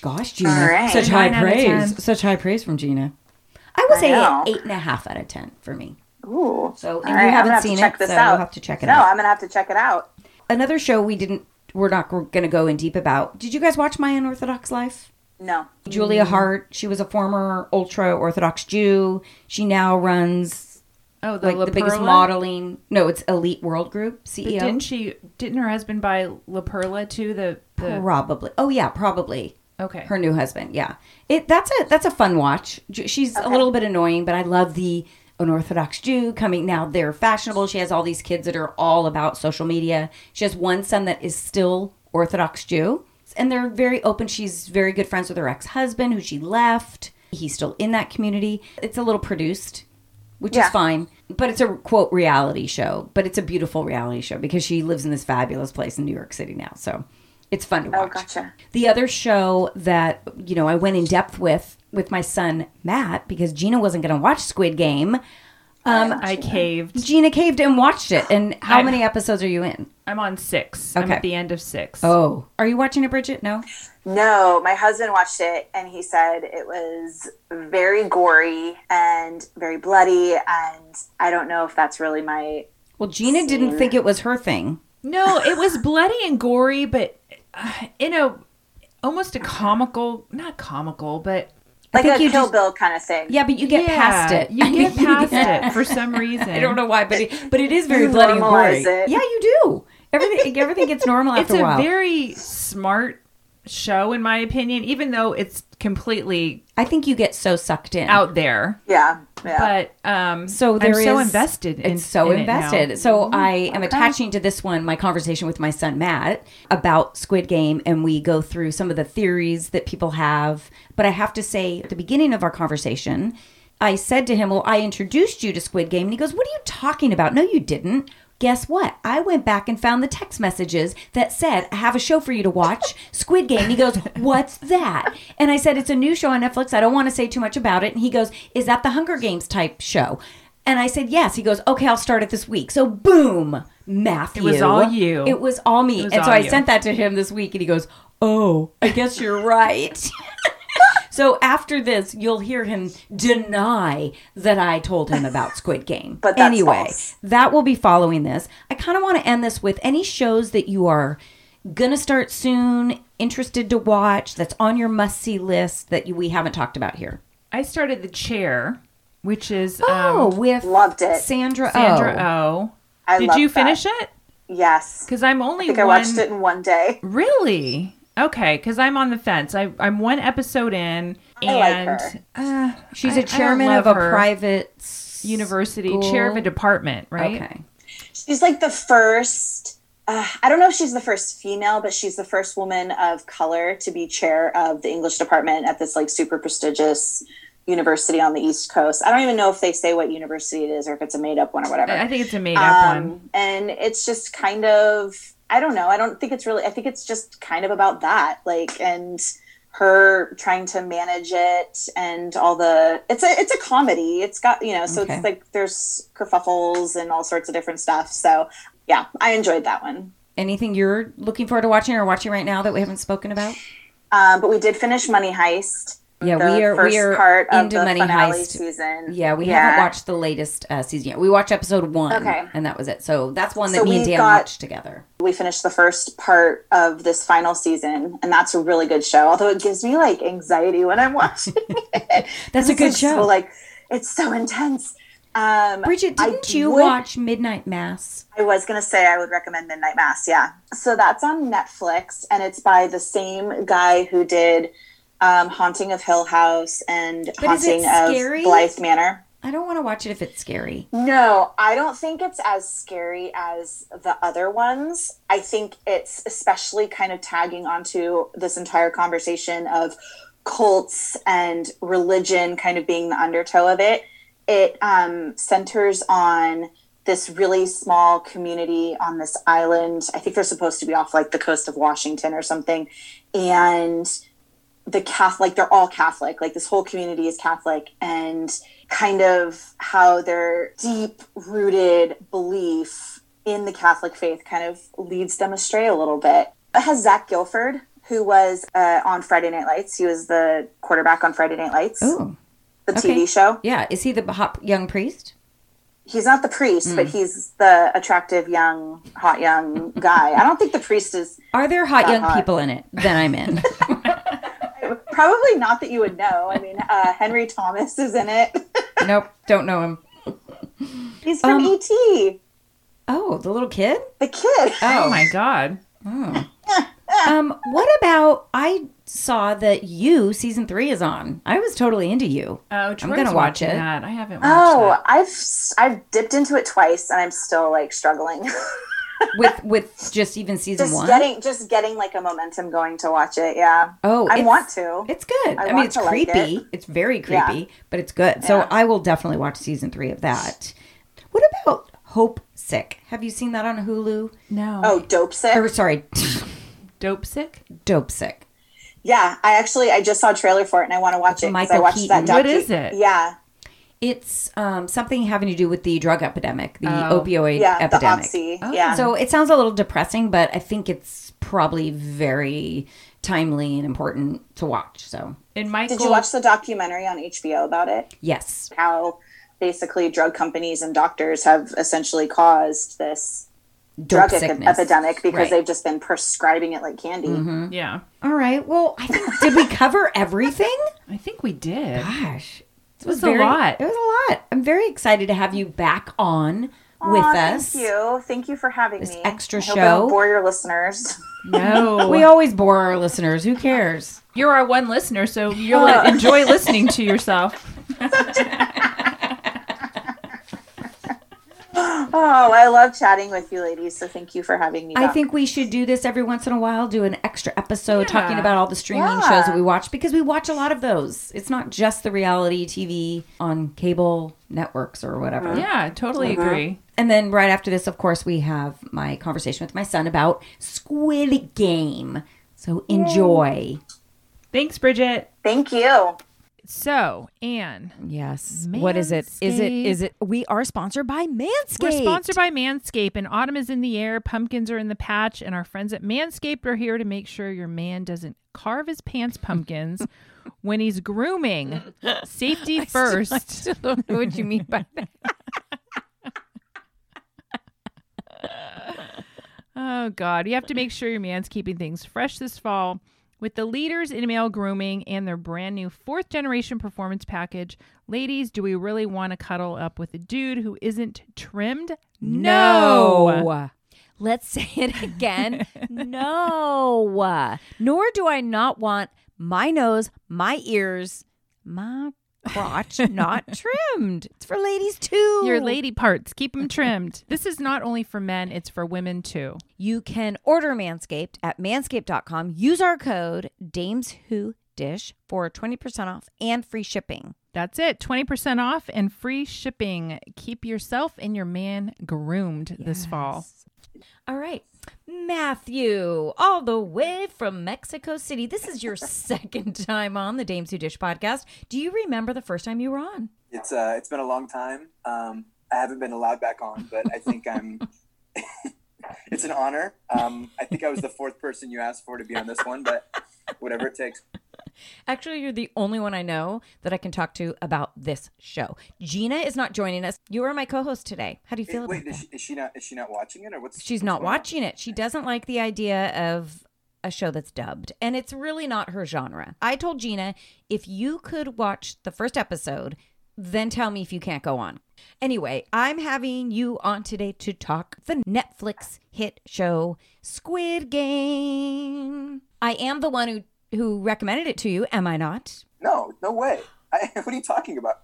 Speaker 4: Gosh, Gina,
Speaker 6: All right.
Speaker 4: such high
Speaker 5: Nine out
Speaker 4: praise. Such high praise from Gina. I would
Speaker 6: I
Speaker 4: say
Speaker 6: know.
Speaker 4: eight and a half out of ten for me.
Speaker 6: Ooh.
Speaker 4: So, and
Speaker 6: All
Speaker 4: you
Speaker 6: right,
Speaker 4: haven't
Speaker 6: gonna have
Speaker 4: seen it, so
Speaker 6: out.
Speaker 4: you'll have to check it
Speaker 6: no,
Speaker 4: out.
Speaker 6: No, I'm gonna have to check it out.
Speaker 4: Another show we didn't. We're not going to go in deep about. Did you guys watch My Unorthodox Life?
Speaker 6: No.
Speaker 4: Julia Haart. She was a former ultra Orthodox Jew. She now runs
Speaker 5: Oh, the
Speaker 4: like
Speaker 5: La
Speaker 4: the biggest
Speaker 5: Perla?
Speaker 4: modeling. No, it's Elite World Group
Speaker 5: But
Speaker 4: CEO.
Speaker 5: didn't she? Didn't her husband buy La Perla too? The, the
Speaker 4: Probably. Oh yeah, probably.
Speaker 5: okay.
Speaker 4: Her new husband. Yeah. It that's a that's a fun watch. J- She's a little bit annoying, but I love the unorthodox Jew coming now. They're fashionable. She has all these kids that are all about social media. She has one son that is still Orthodox Jew, and they're very open. She's very good friends with her ex-husband who she left. He's still in that community. It's a little produced, which
Speaker 6: Yeah.
Speaker 4: is fine. But it's a quote reality show. But it's a beautiful reality show because she lives in this fabulous place in New York City now. So it's fun to watch.
Speaker 6: Oh, gotcha.
Speaker 4: The other show that you know I went in depth with with my son Matt because Gina wasn't going to watch Squid Game. Um,
Speaker 5: I caved.
Speaker 4: Gina caved and watched it. And how
Speaker 5: I-
Speaker 4: many episodes are you in?
Speaker 5: I'm on six. I'm
Speaker 4: Okay.
Speaker 5: at the end of six.
Speaker 4: Oh, are you watching it, Bridget? No.
Speaker 6: No, my husband watched it and he said it was very gory and very bloody. And I don't know if that's really my.
Speaker 4: Well, Gina didn't think it was her thing.
Speaker 5: No, it was bloody and gory, but uh, in a almost a comical, not comical, but
Speaker 6: Like
Speaker 4: think
Speaker 6: a
Speaker 4: you
Speaker 6: Kill
Speaker 4: just-
Speaker 6: Bill kind of thing.
Speaker 4: Yeah, but you get
Speaker 5: Yeah,
Speaker 4: past it.
Speaker 5: You get past
Speaker 4: yeah.
Speaker 5: it for some reason.
Speaker 4: I don't know why, but it, but it is very
Speaker 6: You
Speaker 4: bloody and gory.
Speaker 6: normalize it.
Speaker 4: Yeah, you do. Everything everything gets normal
Speaker 5: It's
Speaker 4: after a while.
Speaker 5: It's a
Speaker 4: while.
Speaker 5: very smart show, in my opinion, even though it's completely
Speaker 4: I think you get so sucked in.
Speaker 5: out there.
Speaker 6: Yeah. Yeah.
Speaker 5: But um,
Speaker 4: So there
Speaker 5: I'm so invested. In,
Speaker 4: it's so
Speaker 5: in it now.
Speaker 4: invested. so I am attaching to this one my conversation with my son Matt about Squid Game, and we go through some of the theories that people have. But I have to say, at the beginning of our conversation, I said to him, "Well, I introduced you to Squid Game," and he goes, "What are you talking about? No, you didn't." Guess what? I went back and found the text messages that said, I have a show for you to watch, Squid Game. He goes, What's that? And I said, It's a new show on Netflix. I don't want to say too much about it. And he goes, Is that the Hunger Games type show? And I said, Yes. He goes, Okay, I'll start it this week. So, boom, Matthew.
Speaker 5: It was all you.
Speaker 4: It was all me.
Speaker 5: Was
Speaker 4: and so I
Speaker 5: you.
Speaker 4: sent that to him this week, and he goes, Oh, I guess you're right. So after this, you'll hear him deny that I told him about Squid Game.
Speaker 6: But
Speaker 4: anyway,
Speaker 6: false.
Speaker 4: that will be following this. I kind of want to end this with any shows that you are gonna start soon, interested to watch, that's on your must see list that you, we haven't talked about here.
Speaker 5: I started the chair, which is
Speaker 4: Oh,
Speaker 5: um,
Speaker 4: with
Speaker 6: Loved it.
Speaker 4: Sandra,
Speaker 5: Sandra
Speaker 4: Oh.
Speaker 5: Oh. Did
Speaker 6: loved
Speaker 5: you
Speaker 6: that.
Speaker 5: finish it?
Speaker 6: Yes.
Speaker 5: Because I'm only
Speaker 6: I think I watched it in one day.
Speaker 5: Really? Okay, because I'm on the fence. I, I'm one episode in,
Speaker 6: I like
Speaker 5: and
Speaker 6: her.
Speaker 5: uh,
Speaker 4: She's
Speaker 5: I- I
Speaker 4: a
Speaker 5: don't
Speaker 4: chairman of a
Speaker 5: her.
Speaker 4: private
Speaker 5: university
Speaker 4: school.
Speaker 5: chair of a department, right?
Speaker 4: Okay.
Speaker 6: She's like the first. Uh, I don't know if she's the first female, but she's the first woman of color to be chair of the English department at this like super prestigious university on the East Coast. I don't even know if they say what university it is or if it's a made up one or whatever.
Speaker 5: I I think it's a made up one.
Speaker 6: Um, and it's just kind of I don't know. I don't think it's really. I think it's just kind of about that, like and her trying to manage it and all the. It's a it's a comedy. It's got you know, so
Speaker 4: Okay.
Speaker 6: it's like there's kerfuffles and all sorts of different stuff. So yeah, I enjoyed that one.
Speaker 4: Anything you're looking forward to watching or watching right now that we haven't spoken about?
Speaker 6: Um, but we did finish Money Heist.
Speaker 4: Yeah, we are
Speaker 6: first
Speaker 4: we are
Speaker 6: part of
Speaker 4: into
Speaker 6: the
Speaker 4: Money Heist.
Speaker 6: season.
Speaker 4: Yeah, we haven't watched the latest uh, season yet. We watched episode one,
Speaker 6: Okay.
Speaker 4: and that was it. So that's one that
Speaker 6: So
Speaker 4: me and Dan
Speaker 6: got-
Speaker 4: watched together.
Speaker 6: we finished the first part of this final season and that's a really good show although it gives me like anxiety when i'm watching it
Speaker 4: That's a good
Speaker 6: like,
Speaker 4: show.
Speaker 6: so, like it's so intense um
Speaker 4: Bridget, didn't you
Speaker 6: would-
Speaker 4: watch Midnight Mass?
Speaker 6: i was gonna say i would recommend midnight mass yeah so that's on netflix and it's by the same guy who did um, haunting of hill house and
Speaker 4: But
Speaker 6: haunting of bly manor
Speaker 4: I don't want to watch it if it's scary.
Speaker 6: No, I don't think it's as scary as the other ones. I think it's especially kind of tagging onto this entire conversation of cults and religion kind of being the undertow of it. It um, centers on this really small community on this island. I think they're supposed to be off like the coast of Washington or something. And the Catholic, they're all Catholic, like this whole community is Catholic, and kind of how their deep rooted belief in the Catholic faith kind of leads them astray a little bit. It has Zach Gilford, who was uh, on Friday Night Lights. He was the quarterback on Friday Night Lights,
Speaker 4: Oh,
Speaker 6: the
Speaker 4: okay.
Speaker 6: TV show.
Speaker 4: yeah. Is he the hot young priest?
Speaker 6: He's not the priest,
Speaker 4: Hmm.
Speaker 6: but he's the attractive, young, hot, young guy. I don't think the priest is
Speaker 4: Are there hot young
Speaker 6: hot.
Speaker 4: people in it? Then I'm in.
Speaker 6: probably not that you would know. I mean, uh, Henry Thomas is in it.
Speaker 4: nope, don't know him.
Speaker 6: He's from
Speaker 4: Um,
Speaker 6: ET,
Speaker 4: Oh, the little kid.
Speaker 6: the kid.
Speaker 5: Oh my god.
Speaker 4: Um, what about? I saw that you season three is on. I was totally into you.
Speaker 5: Oh, Troy's I'm
Speaker 4: gonna watch it.
Speaker 5: That. I haven't watched
Speaker 6: Oh,
Speaker 5: that.
Speaker 6: I've I've dipped into it twice, and I'm still like struggling.
Speaker 4: with with just even season
Speaker 6: just
Speaker 4: one.
Speaker 6: getting just getting like a momentum going to watch it. Yeah.
Speaker 4: oh,
Speaker 6: I want to.
Speaker 4: It's good. I, mean, it's
Speaker 6: to like
Speaker 4: creepy.
Speaker 6: it.
Speaker 4: It's very
Speaker 6: Yeah.
Speaker 4: creepy, but it's good. So
Speaker 6: Yeah.
Speaker 4: I will definitely watch season three of that. What about Hope Sick? Have you seen that on Hulu?
Speaker 5: No.
Speaker 6: Oh, dope sick.
Speaker 4: Or sorry,
Speaker 5: dope sick.
Speaker 4: Dope Sick.
Speaker 6: yeah, I actually I just saw a trailer for it, and I want to watch
Speaker 4: a
Speaker 6: it because I watched
Speaker 4: Keaton.
Speaker 6: that.
Speaker 5: What
Speaker 6: docu-
Speaker 5: is it?
Speaker 6: Yeah,
Speaker 4: It's um, something having to do with the drug epidemic, the
Speaker 5: Oh.
Speaker 4: opioid
Speaker 6: yeah, the
Speaker 4: epidemic.
Speaker 6: Opsy.
Speaker 5: Oh.
Speaker 6: Yeah.
Speaker 4: So it sounds a little depressing, but I think it's probably very timely and important to watch. So
Speaker 5: And Michael.
Speaker 6: Did you watch the documentary on HBO about it?
Speaker 4: yes,
Speaker 6: How basically drug companies and doctors have essentially caused this
Speaker 4: dope
Speaker 6: drug epi-
Speaker 4: sickness.
Speaker 6: epidemic because
Speaker 4: Right.
Speaker 6: they've just been prescribing it like candy.
Speaker 5: Yeah.
Speaker 4: All right. Well, I think did we cover everything?
Speaker 5: I think we did.
Speaker 4: Gosh, it
Speaker 5: was a lot.
Speaker 4: It was a lot. I'm very excited to have you back on with
Speaker 6: Aw,
Speaker 4: us.
Speaker 6: Thank you. Thank you for having
Speaker 4: This
Speaker 6: me.
Speaker 4: extra
Speaker 6: I hope I
Speaker 4: show.
Speaker 6: don't bore your listeners.
Speaker 5: No.
Speaker 4: We always bore our listeners. Who cares?
Speaker 5: You're our one listener, so you'll enjoy listening to yourself.
Speaker 6: Oh, I love chatting with you ladies. So thank you for having me.
Speaker 4: I
Speaker 6: back.
Speaker 4: think we should do this every once in a while. Do an extra episode talking about all the streaming
Speaker 6: Yeah.
Speaker 4: shows that we watch because we watch a lot of those. It's not just the reality TV on cable networks or whatever. Uh-huh.
Speaker 5: Yeah, I totally uh-huh. agree.
Speaker 4: And then right after this, of course, we have my conversation with my son about Squid Game. So enjoy.
Speaker 5: Thanks, Bridget.
Speaker 6: Thank you.
Speaker 5: So, Anne,
Speaker 4: Yes. What is it? Is it is it we are sponsored by Manscaped.
Speaker 5: we're sponsored by Manscaped, and autumn is in the air. Pumpkins are in the patch, and our friends at Manscaped are here to make sure your man doesn't carve his pants pumpkins when he's grooming. Safety first.
Speaker 4: I still don't know what you mean by that.
Speaker 5: Oh God, you have to make sure your man's keeping things fresh this fall with the leaders in male grooming and their brand new fourth generation performance package. Ladies, do we really want to cuddle up with a dude who isn't trimmed?
Speaker 4: No. Let's say it again. no. Nor do I not want my nose, my ears, my crotch not trimmed. It's for ladies too.
Speaker 5: Your lady parts, keep them trimmed. This is not only for men, it's for women too.
Speaker 4: You can order Manscaped at manscaped.com. Use our code DamesWhoDish for 20% off and free shipping.
Speaker 5: That's it. 20% off and free shipping. Keep yourself and your man groomed this fall.
Speaker 4: All right. Matthew, all the way from Mexico City. This is your second time on the Dames Who Dish podcast. Do you remember the first time you were on?
Speaker 7: It's uh, it's been a long time. Um, I haven't been allowed back on, but I think I'm. it's an honor. Um, I think I was the fourth person you asked for to be on this one, but whatever it takes.
Speaker 4: Actually, you're the only one I know that I can talk to about this show. Gina is not joining us. You are my co-host today. How do you feel
Speaker 7: Wait,
Speaker 4: about
Speaker 7: is
Speaker 4: that?
Speaker 7: she, is she not? Is she not watching it, or what's?
Speaker 4: She's
Speaker 7: what's
Speaker 4: not
Speaker 7: going on?
Speaker 4: watching it. She doesn't like the idea of a show that's dubbed, and it's really not her genre. I told Gina if you could watch the first episode, then tell me if you can't go on. Anyway, I'm having you on today to talk the Netflix hit show Squid Game. I am the one who who recommended it to you, am I not?
Speaker 7: No, no way. I, what are you talking about?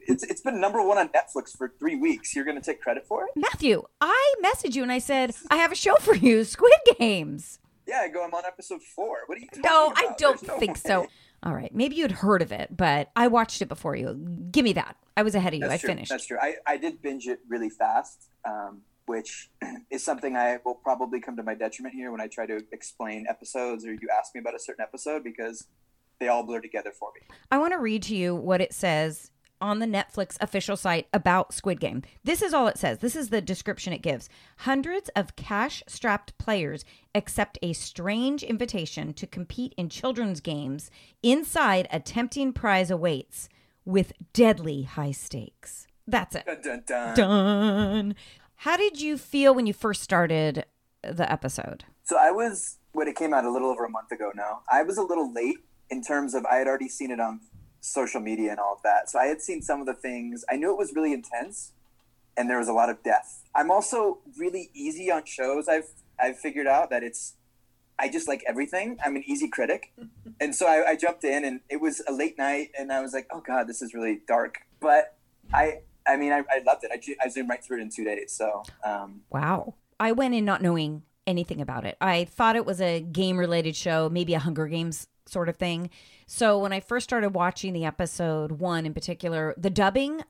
Speaker 7: It's it's been number one on Netflix for three weeks. You're going to take credit for it?
Speaker 4: Matthew, I messaged you and I said, I have a show for you, Squid Games.
Speaker 7: Yeah, I go. I'm on episode four. What are you? Talking
Speaker 4: No, I don't
Speaker 7: no
Speaker 4: think
Speaker 7: way.
Speaker 4: so. All right, maybe you'd heard of it, but I watched it before you. Give me that. I was ahead of you.
Speaker 7: That's
Speaker 4: I
Speaker 7: true.
Speaker 4: finished.
Speaker 7: That's true. I, I did binge it really fast, um, which is something I will probably come to my detriment here when I try to explain episodes or you ask me about a certain episode because they all blur together for me.
Speaker 4: I want to read to you what it says on the Netflix official site about Squid Game. This is all it says. This is the description it gives. Hundreds of cash strapped players accept a strange invitation to compete in children's games. Inside, a tempting prize awaits with deadly high stakes. That's it.
Speaker 7: Dun, dun, dun.
Speaker 4: Done. How did you feel when you first started the episode?
Speaker 7: So I was when it came out a little over a month ago now. I was a little late in terms of I had already seen it on social media and all of that. So I had seen some of the things. I knew it was really intense and there was a lot of death. I'm also really easy on shows. I've I've figured out that it's I just like everything. I'm an easy critic. And so I, I jumped in and it was a late night and I was like, oh God, this is really dark. But I I mean I, I loved it. I, I zoomed right through it in two days. So um,
Speaker 4: Wow. I went in not knowing anything about it. I thought it was a game related show, maybe a Hunger Games sort of thing. So when I first started watching the episode one in particular, the dubbing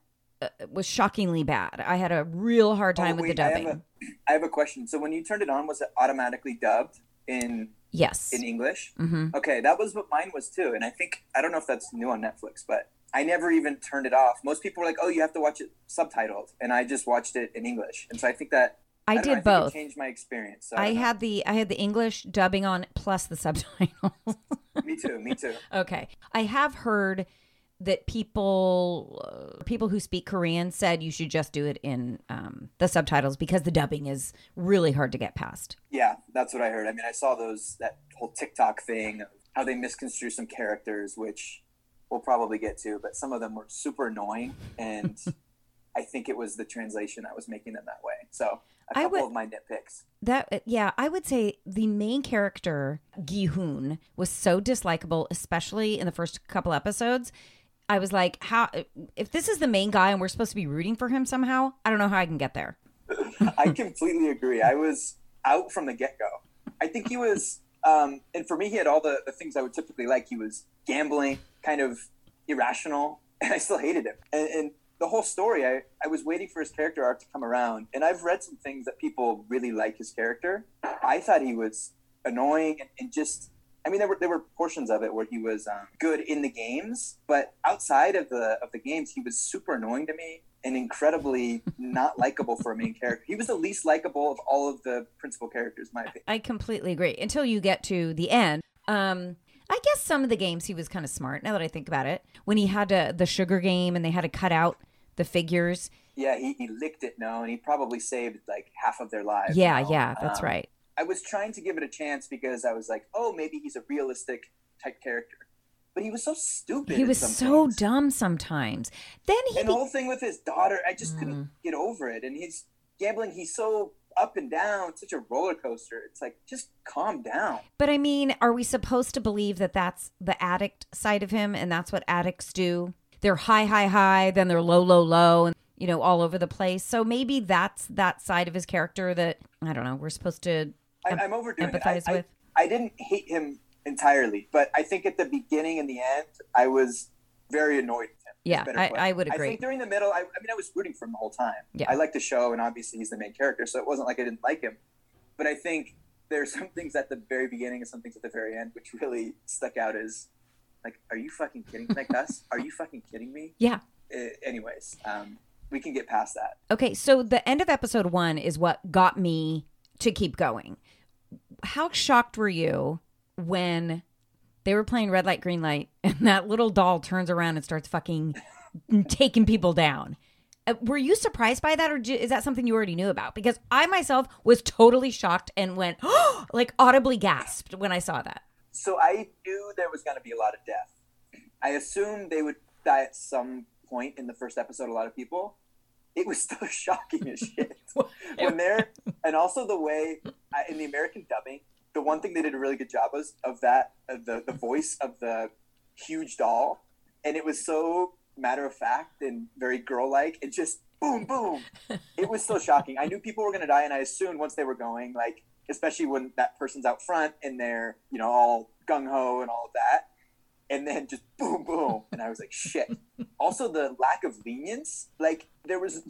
Speaker 4: uh, was shockingly bad. I had a real hard time
Speaker 7: Oh,
Speaker 4: with the
Speaker 7: dubbing. I have a- I have a question. So when you turned it on, was it automatically dubbed in
Speaker 4: yes.
Speaker 7: in English?
Speaker 4: hmm
Speaker 7: Okay, that was what mine was too. And I think I don't know if that's new on Netflix, but I never even turned it off. Most people were like, "Oh, you have to watch it subtitled," and I just watched it in English. And so I think that
Speaker 4: I
Speaker 7: don't know,
Speaker 4: did both.
Speaker 7: changed my experience. So
Speaker 4: I
Speaker 7: don't
Speaker 4: had the I had the English dubbing on plus the subtitles.
Speaker 7: me too. Me too.
Speaker 4: Okay. I have heard that people uh, people who speak Korean said you should just do it in um, the subtitles because the dubbing is really hard to get past.
Speaker 7: Yeah, that's what I heard. I mean, I saw those that whole TikTok thing of how they misconstrue some characters, which we'll probably get to, but some of them were super annoying, and I think it was the translation that was making them that way. So a couple
Speaker 4: would-
Speaker 7: of my nitpicks.
Speaker 4: That uh, yeah, I would say the main character Gi-hoon was so dislikable, especially in the first couple episodes. I was like, how if this is the main guy and we're supposed to be rooting for him somehow? I don't know how I can get there.
Speaker 7: I completely agree. I was out from the get go. I think he was, um, and for me, he had all the, the things I would typically like. He was gambling, kind of irrational, and I still hated him. And, and the whole story, I, I was waiting for his character arc to come around. And I've read some things that people really like his character. I thought he was annoying and, and just I mean, there were there were portions of it where he was um, good in the games, but outside of the of the games, he was super annoying to me and incredibly not likable for a main character. He was the least likable of all of the principal characters, in my opinion.
Speaker 4: I completely agree. Until you get to the end. Um, I guess some of the games he was kind of smart. Now that I think about it, when he had to, the sugar game and they had to cut out the figures.
Speaker 7: Yeah, he, he licked it, no, and he probably saved like half of their lives.
Speaker 4: Yeah,
Speaker 7: you know?
Speaker 4: yeah, that's
Speaker 7: Um,
Speaker 4: right.
Speaker 7: I was trying to give it a chance because I was like, oh, maybe he's a realistic type character. But he was so stupid.
Speaker 4: He was so
Speaker 7: things.
Speaker 4: dumb sometimes. Then he
Speaker 7: And the whole thing with his daughter, I just
Speaker 4: Mm.
Speaker 7: couldn't get over it. And he's gambling, he's so up and down, such a roller coaster. It's like, just calm down.
Speaker 4: But I mean, are we supposed to believe that that's the addict side of him and that's what addicts do? They're high, high, high, then they're low, low, low, and, you know, all over the place. So maybe that's that side of his character that, I don't know, we're supposed to
Speaker 7: I,
Speaker 4: em-
Speaker 7: I'm overdoing
Speaker 4: empathize
Speaker 7: it. I,
Speaker 4: with.
Speaker 7: I, I didn't hate him entirely, but I think at the beginning and the end, I was very annoyed.
Speaker 4: Yeah, I-. I would
Speaker 7: I think during the middle, I, I mean, I was rooting for him the whole time.
Speaker 4: Yeah.
Speaker 7: I like the show, and obviously he's the main character, so it wasn't like I didn't like him. But I think there's some things at the very beginning and some things at the very end which really stuck out as like, are you fucking kidding? Like us? Are you fucking kidding me?
Speaker 4: Yeah.
Speaker 7: Uh, anyways, um, we can get past that.
Speaker 4: Okay, so the end of episode one is what got me to keep going. How shocked were you when they were playing red light, green light, and that little doll turns around and starts fucking taking people down? Uh, Were you surprised by that, or j- is that something you already knew about? Because I myself was totally shocked and went, like, audibly gasped when I saw that.
Speaker 7: So I knew there was going to be a lot of death. I assumed they would die at some point in the first episode. A lot of people. It was still shocking as shit when they're, and also the way I, in the American dubbing, the one thing they did a really good job was of that of the the voice of the huge doll, and it was so matter of fact and very girl like. It just boom boom. It was so shocking. I knew people were to die, and I assumed once they were going, like especially when that person's out front and they're you know all gung ho and all of that, and then just boom boom, and I was like shit. Also, the lack of lenience, like there was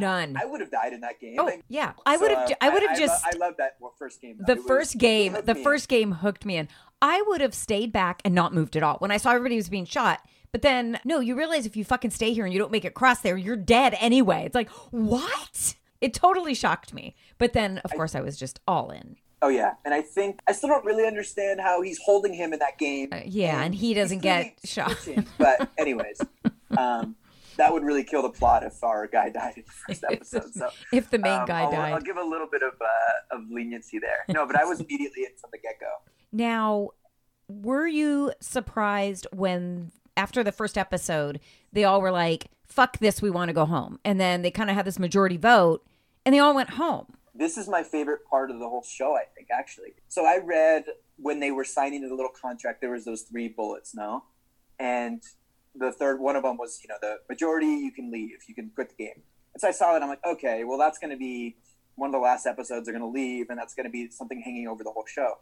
Speaker 4: None.
Speaker 7: I would have died in that game.
Speaker 4: Oh
Speaker 7: Like,
Speaker 4: yeah, I
Speaker 7: so,
Speaker 4: would have.
Speaker 7: uh,
Speaker 4: I would have
Speaker 7: I,
Speaker 4: just.
Speaker 7: I, I love that first game. though.
Speaker 4: the
Speaker 7: was-
Speaker 4: first game the
Speaker 7: in.
Speaker 4: first game hooked me in i would have stayed back and not moved at all when i saw everybody was being shot but then no you realize if you fucking stay here and you don't make it across there you're dead anyway it's like what it totally shocked me but then of course i was just all in
Speaker 7: Oh yeah, and I think I still don't really understand how he's holding him in that game.
Speaker 4: Uh, yeah, and he doesn't get shot.
Speaker 7: But anyways, um, that would really kill the plot if our guy died in the first episode. So
Speaker 4: if the main
Speaker 7: um,
Speaker 4: guy
Speaker 7: I'll,
Speaker 4: died
Speaker 7: I'll give a little bit of uh, of leniency there. No, but I was immediately in from the get go.
Speaker 4: Now, were you surprised when after the first episode they all were like, "Fuck this, we want to go home," and then they kind of had this majority vote, and they all went home.
Speaker 7: this is my favorite part of the whole show i think actually so i read when they were signing the little contract there was those three bullets no and the third one of them was you know the majority you can leave you can quit the game. And so i saw it i'm like okay well that's going to be one of the last episodes they're going to leave and that's going to be something hanging over the whole show.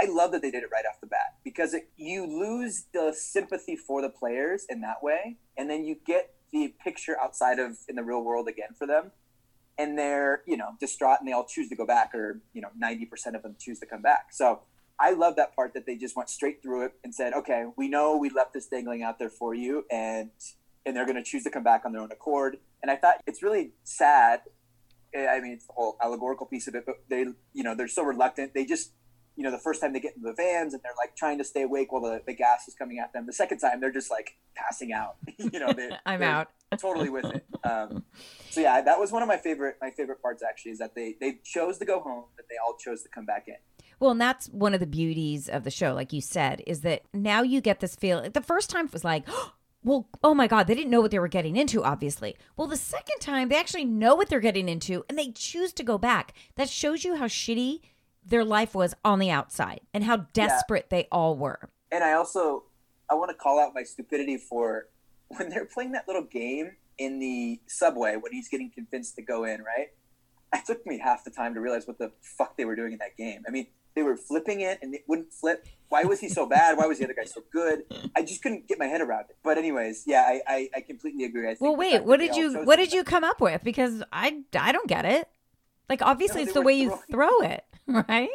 Speaker 7: I love that they did it right off the bat because it, you lose the sympathy for the players in that way and then you get the picture outside of in the real world again for them and they're you know distraught and they all choose to go back or you know 90% of them choose to come back. So i love that part that they just went straight through it and said okay we know we left this dangling out there for you and and they're going to choose to come back on their own accord. And i thought it's really sad. Eh, i mean it's the whole allegorical piece of it but they you know they're so reluctant. They just you know the first time they get into the vans and they're like trying to stay awake while the, the gas is coming at them. The second time they're just like passing out. You know they,
Speaker 4: I'm out.
Speaker 7: totally with it. Um, so yeah, that was one of my favorite my favorite parts actually is that they they chose to go home, but they all chose to come back in.
Speaker 4: Well, and that's one of the beauties of the show, like you said, is that now you get this feel. The first time it was like, well, oh my God, they didn't know what they were getting into, obviously. Well, the second time they actually know what they're getting into and they choose to go back. That shows you how shitty their life was on the outside and how desperate they all were.
Speaker 7: And I also I want to call out my stupidity for when they're playing that little game in the subway when he's getting convinced to go in, right? It took me half the time to realize what the fuck they were doing in that game. I mean, they were flipping it and it wouldn't flip. Why was he so bad? Why was the other guy so good? I just couldn't get my head around it. But anyways, yeah, I, I, I completely agree. I think
Speaker 4: Well, wait, what did you what did you come up with? Because I I don't get it. Like obviously
Speaker 7: No,
Speaker 4: it's the
Speaker 7: were
Speaker 4: way you throw it, right?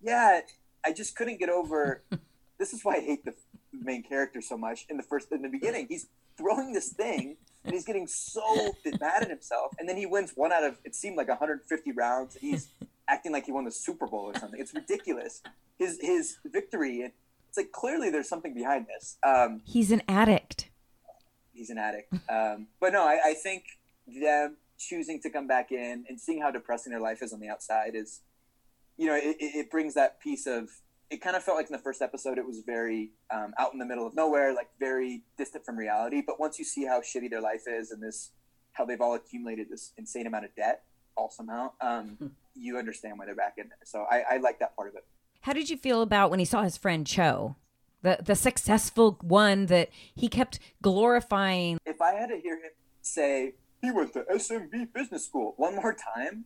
Speaker 7: Yeah, I just couldn't get over. this is why I hate the main character so much. In the first, in the beginning, he's throwing this thing and he's getting so mad at himself, and then he wins one out of it seemed like 150 rounds. And he's acting like he won the Super Bowl or something. It's ridiculous. His his victory. It's like clearly there's something behind this. Um,
Speaker 4: He's an addict.
Speaker 7: he's an addict. Um, but no, I, I think them choosing to come back in and seeing how depressing their life is on the outside is, you know, it, it it brings that piece of. It kind of felt like in the first episode it was very um, out in the middle of nowhere, like very distant from reality. But once you see how shitty their life is and this, how they've all accumulated this insane amount of debt, all somehow, um, you understand why they're back in there. So I, I like that part of it.
Speaker 4: How did you feel about when he saw his friend Cho, the the successful one that he kept glorifying?
Speaker 7: if I had to hear him say he went to SMB Business School one more time,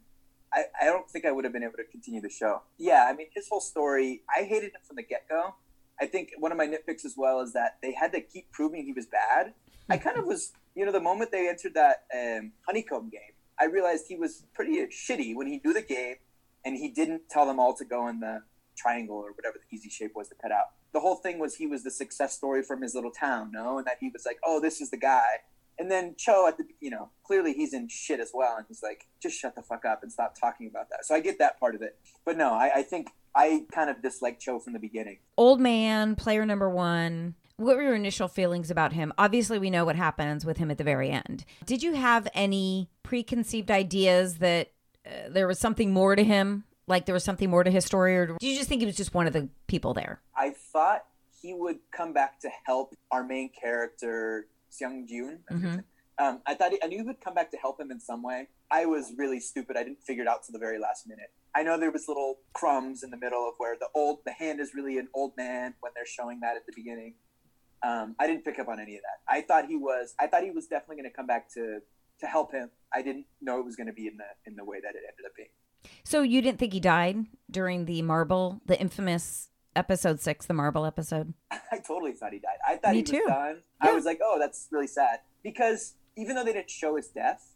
Speaker 7: I, I don't think I would have been able to continue the show. Yeah, I mean, his whole story, I hated him from the get go. I think one of my nitpicks as well is that they had to keep proving he was bad. I kind of was, you know, the moment they entered that um, honeycomb game, I realized he was pretty shitty when he knew the game and he didn't tell them all to go in the triangle or whatever the easy shape was to cut out. The whole thing was he was the success story from his little town, no, and that he was like, oh, this is the guy. And then Cho at the, you know, clearly he's in shit as well, and he's like, just shut the fuck up and stop talking about that. So I get that part of it, but no, I, I think I kind of disliked Cho from the beginning.
Speaker 4: Old man, player number one. What were your initial feelings about him? Obviously, we know what happens with him at the very end. Did you have any preconceived ideas that uh, there was something more to him? Like there was something more to his story, or do you just think he was just one of the people there?
Speaker 7: I thought he would come back to help our main character, Seung Jun. Um, I thought he, I knew he would come back to help him in some way. I was really stupid. I didn't figure it out to the very last minute. I know there was little crumbs in the middle of where the old the hand is really an old man when they're showing that at the beginning. Um, I didn't pick up on any of that. I thought he was. I thought he was definitely going to come back to to help him. I didn't know it was going to be in the in the way that it ended up being.
Speaker 4: So you didn't think he died during the marble, the infamous episode six, the marble episode?
Speaker 7: I totally thought he died. I thought
Speaker 4: Me
Speaker 7: he was
Speaker 4: too.
Speaker 7: done. I was like, oh, that's really sad. Because even though they didn't show his death,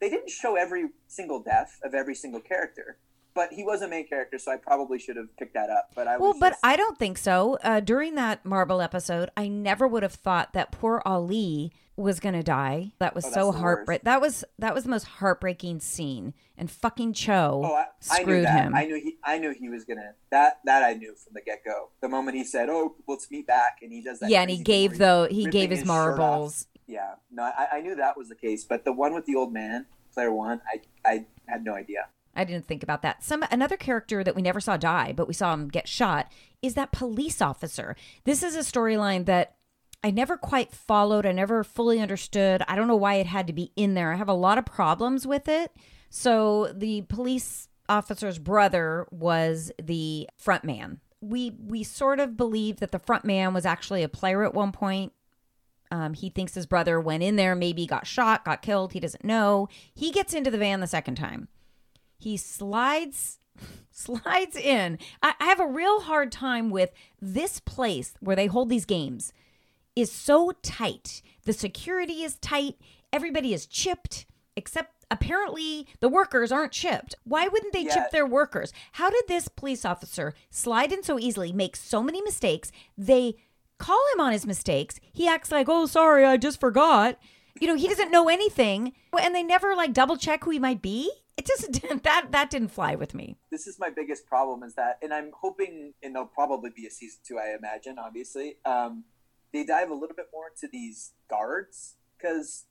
Speaker 7: they didn't show every single death of every single character. But he was a main character, so I probably should have picked that up. But I
Speaker 4: Well, but
Speaker 7: just-
Speaker 4: I don't think so. Uh, during that marble episode, I never would have thought that poor Ali was gonna die. That was
Speaker 7: Oh,
Speaker 4: so heartbreak. That was that was the most heartbreaking scene. And fucking Cho
Speaker 7: Oh, I, I
Speaker 4: screwed him.
Speaker 7: I knew he. I knew he was gonna. That that I knew from the get go. The moment he said, "Oh, let's meet back," and he does that.
Speaker 4: yeah, and he gave though he gave his
Speaker 7: off.
Speaker 4: marbles.
Speaker 7: Yeah, no, I, I knew that was the case. But the one with the old man, player one, I I had no idea.
Speaker 4: I didn't think about that. Some another character that we never saw die, but we saw him get shot, is that police officer. This is a storyline that I never quite followed. I never fully understood. I don't know why it had to be in there. I have a lot of problems with it. So the police officer's brother was the front man. We we sort of believe that the front man was actually a player at one point. Um, he thinks his brother went in there, maybe got shot, got killed. He doesn't know. He gets into the van the second time. He slides slides in. I, I have a real hard time with this place where they hold these games is so tight. The security is tight. Everybody is chipped, except apparently the workers aren't chipped. Why wouldn't they
Speaker 7: Yeah.
Speaker 4: chip their workers? How did this police officer slide in so easily, make so many mistakes? They call him on his mistakes. He acts like, oh, sorry, I just forgot. You know, he doesn't know anything. And they never like double check who he might be. It just didn't, that that didn't fly with me.
Speaker 7: this is my biggest problem is that, and I'm hoping, and there'll probably be a season two, I imagine, obviously. Um, they dive a little bit more into these guards because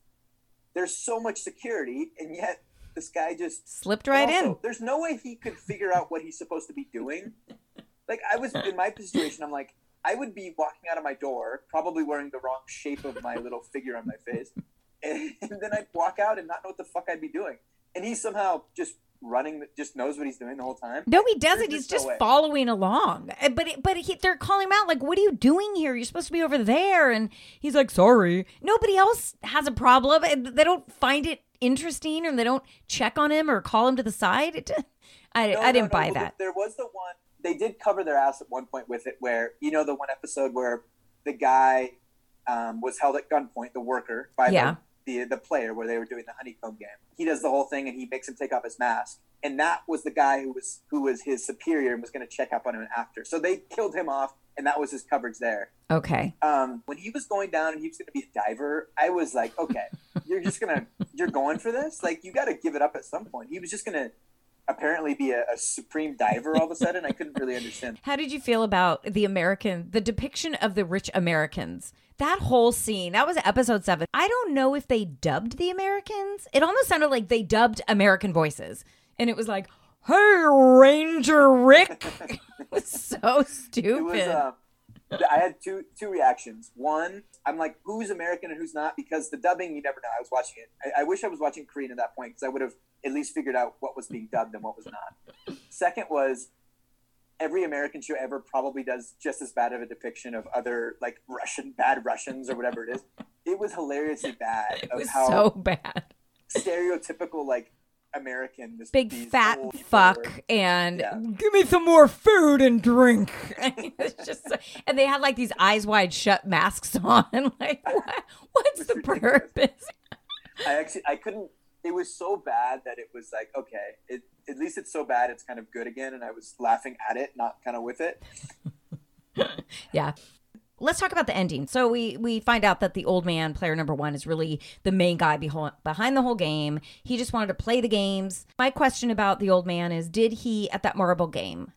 Speaker 7: there's so much security, and yet this guy just
Speaker 4: Slipped right
Speaker 7: also,
Speaker 4: in.
Speaker 7: There's no way he could figure out what he's supposed to be doing. Like I was in my situation, I'm like, I would be walking out of my door, probably wearing the wrong shape of my little figure on my face, and, then I'd walk out and not know what the fuck I'd be doing. And he somehow just running, just knows what he's doing the whole time.
Speaker 4: No, he doesn't.
Speaker 7: There's
Speaker 4: He's just following along. Uh, But it- but he, they're calling him out like, "What are you doing here? You're supposed to be over there." And he's like, "Sorry." Nobody else has a problem, and they don't find it interesting, or they don't check on him or call him to the side. It, I
Speaker 7: No,
Speaker 4: I didn't
Speaker 7: no,
Speaker 4: buy that.
Speaker 7: There was the one they did cover their ass at one point with it, where you know the one episode where the guy um, was held at gunpoint, the worker by
Speaker 4: Yeah.
Speaker 7: the the the player where they were doing the honeycomb game. He does the whole thing and he makes him take off his mask. And that was the guy who was who was his superior and was going to check up on him after. So they killed him off, and that was his coverage there.
Speaker 4: Okay.
Speaker 7: Um, when he was going down and he was going to be a diver, I was like, okay, you're just gonna you're going for this. Like you got to give it up at some point. He was just going to apparently be a, a supreme diver all of a sudden. I couldn't really understand.
Speaker 4: How did you feel about the American, the depiction of the rich Americans? That whole scene, that was episode seven. I don't know if they dubbed the Americans. It almost sounded like they dubbed American voices. And it was like, hey, Ranger Rick. it was so stupid.
Speaker 7: It was. Uh, I had two two reactions. One, I'm like, who's American and who's not? Because the dubbing, you never know. I was watching it. I, I wish I was watching Korean at that point because I would have at least figured out what was being dubbed and what was not. Second was every American show ever probably does just as bad of a depiction of other like Russian bad Russians or whatever it is. It was hilariously bad
Speaker 4: it
Speaker 7: of
Speaker 4: was
Speaker 7: how
Speaker 4: so bad.
Speaker 7: stereotypical like American this
Speaker 4: Big fat fuck
Speaker 7: were.
Speaker 4: and
Speaker 7: Yeah.
Speaker 4: give me some more food and drink. it's just, and they had like these eyes wide shut masks on. like, what, what's the
Speaker 7: ridiculous.
Speaker 4: purpose?
Speaker 7: I actually I couldn't. It was so bad that it was like okay, it, at least it's so bad it's kind of good again, and I was laughing at it, not kind of with it.
Speaker 4: Yeah. Let's talk about the ending. So we we find out that the old man, player number one, is really the main guy beho- behind the whole game. He just wanted to play the games. My question about the old man is: Did he at that marble game?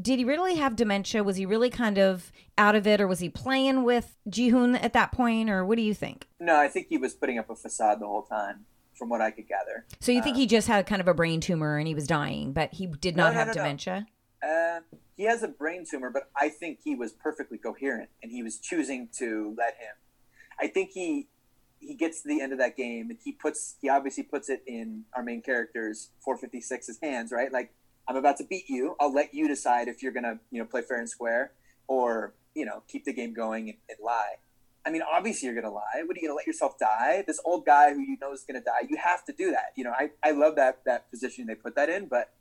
Speaker 4: Did he really have dementia? Was he really kind of out of it, or was he playing with Jihoon at that point, or what do you think?
Speaker 7: No, I think he was putting up a facade the whole time, from what I could gather.
Speaker 4: So you think he just had kind of a brain tumor and he was dying, but he did not
Speaker 7: No, no,
Speaker 4: have
Speaker 7: no.
Speaker 4: dementia?
Speaker 7: Uh, he has a brain tumor, but I think he was perfectly coherent, and he was choosing to let him. I think he he gets to the end of that game, and he puts he obviously puts it in our main character's 456's hands, right? Like I'm about to beat you. I'll let you decide if you're gonna you know play fair and square, or you know keep the game going and, and lie. I mean, obviously you're gonna lie. What are you gonna let yourself die? This old guy who you know is gonna die. You have to do that. You know, I, I love that that position they put that in, but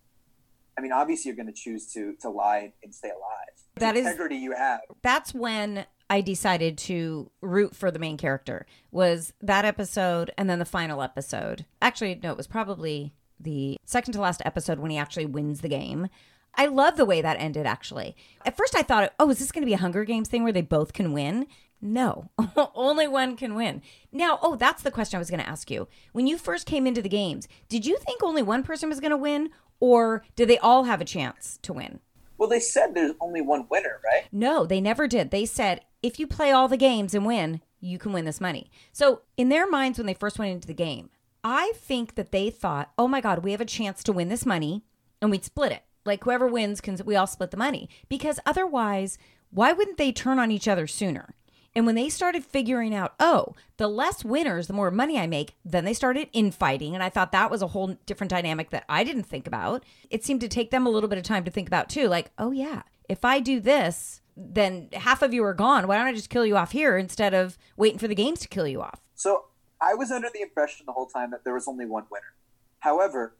Speaker 7: I mean, obviously you're gonna choose to to lie and stay alive.
Speaker 4: That
Speaker 7: the
Speaker 4: is-
Speaker 7: integrity you have.
Speaker 4: that's when I decided to root for the main character. Was that episode and then the final episode. Actually, no, it was probably the second to last episode when he actually wins the game. I love the way that ended actually. At first I thought, "Oh, is this going to be a Hunger Games thing where they both can win?" No. Only one can win. Now, oh, that's the question I was going to ask you. When you first came into the games, did you think only one person was going to win or did they all have a chance to win?
Speaker 7: Well, they said there's only one winner, right?
Speaker 4: No, they never did. They said if you play all the games and win, you can win this money. So, in their minds, when they first went into the game, I think that they thought, oh my God, we have a chance to win this money and we'd split it. Like whoever wins can, we all split the money. Because otherwise, why wouldn't they turn on each other sooner? And when they started figuring out, oh, the less winners, the more money I make, then they started infighting. And I thought that was a whole different dynamic that I didn't think about. It seemed to take them a little bit of time to think about too. Like, oh, yeah, if I do this, then half of you are gone. Why don't I just kill you off here instead of waiting for the games to kill you off?
Speaker 7: So I was under the impression the whole time that there was only one winner. However,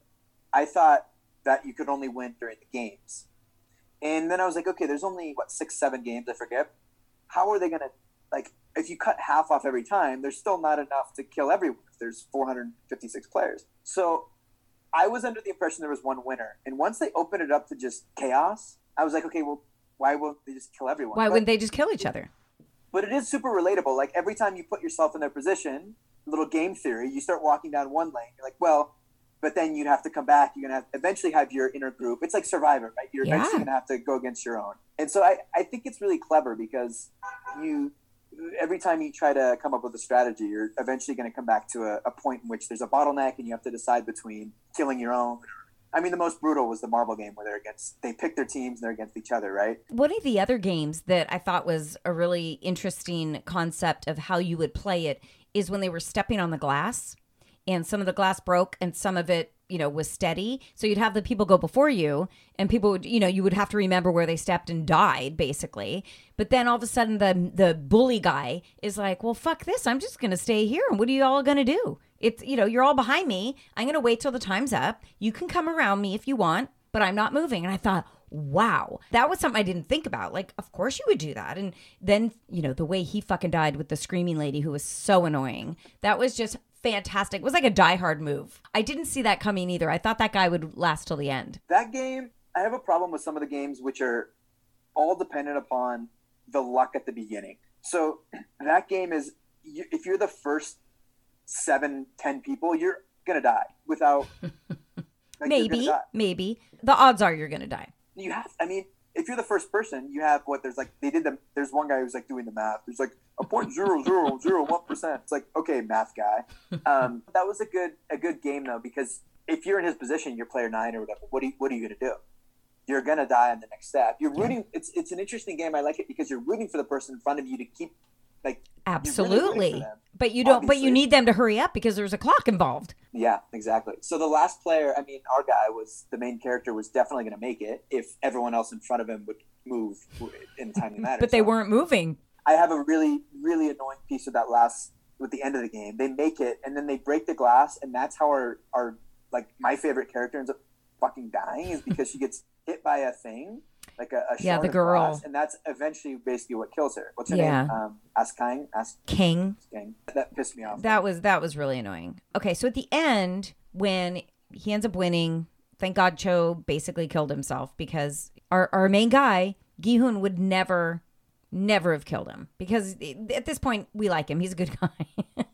Speaker 7: I thought that you could only win during the games. And then I was like, okay, there's only what six, seven games, I forget. How are they gonna like if you cut half off every time, there's still not enough to kill everyone. if There's 456 players. So I was under the impression there was one winner. And once they opened it up to just chaos, I was like, okay, well, why won't they just kill everyone?
Speaker 4: Why
Speaker 7: But-
Speaker 4: wouldn't they just kill each other?
Speaker 7: but it is super relatable. Like every time you put yourself in their position, little game theory, you start walking down one lane. You're like, well, but then you'd have to come back. You're gonna have, eventually have your inner group. It's like Survivor, right? You're
Speaker 4: Yeah.
Speaker 7: eventually gonna have to go against your own. And so I, I think it's really clever because you every time you try to come up with a strategy, you're eventually going to come back to a, a point in which there's a bottleneck and you have to decide between killing your own. I mean, the most brutal was the marble game where they're against, they pick their teams and they're against each other, right?
Speaker 4: One of the other games that I thought was a really interesting concept of how you would play it is when they were stepping on the glass and some of the glass broke and some of it, you know, was steady. So you'd have the people go before you and people would, you know, you would have to remember where they stepped and died basically. But then all of a sudden the the bully guy is like, "Well, fuck this. I'm just to stay here and what are you all to do?" It's, you know, you're all behind me. I'm to wait till the time's up. You can come around me if you want, but I'm not moving. And I thought, wow, that was something I didn't think about. Like, of course you would do that. And then, you know, the way he fucking died with the screaming lady who was so annoying, that was just fantastic. It was like a Die Hard move. I didn't see that coming either. I thought that guy would last till the end.
Speaker 7: That game, I have a problem with some of the games which are all dependent upon the luck at the beginning. So that game is, if you're the first seven, ten people, you're gonna die without. like,
Speaker 4: maybe,
Speaker 7: die.
Speaker 4: maybe. The odds are you're going to die.
Speaker 7: you have i mean if you're the first person you have what there's like they did the there's one guy who's like doing the math. There's like a point zero zero zero one percent. It's like okay math guy. Um, that was a good a good game though because if you're in his position you're player nine or whatever what are you, what are you to do? You're to die on the next step. You're rooting it's it's an interesting game. I like it because you're rooting for the person in front of you to keep like you're really
Speaker 4: Absolutely. but you don't but you need them to hurry up because there's a clock involved.
Speaker 7: Yeah, exactly. So the last player, I mean, our guy was the main character was definitely going to make it if everyone else in front of him would move in a timely manner.
Speaker 4: But they
Speaker 7: So
Speaker 4: weren't moving.
Speaker 7: I have a really, really annoying piece of that last with the end of the game. They make it and then they break the glass, and that's how our our like my favorite character ends up fucking dying is because she gets hit by a thing. Like a, a
Speaker 4: Yeah, the girl.
Speaker 7: glass, and that's eventually basically what kills her. What's her
Speaker 4: Yeah.
Speaker 7: name? Um, Askine.
Speaker 4: King.
Speaker 7: Askine. That pissed me off.
Speaker 4: That was that was really annoying. Okay, so at the end when he ends up winning, thank God Cho basically killed himself because our our main guy, Gihun would never never have killed him because at this point we like him. He's a good guy.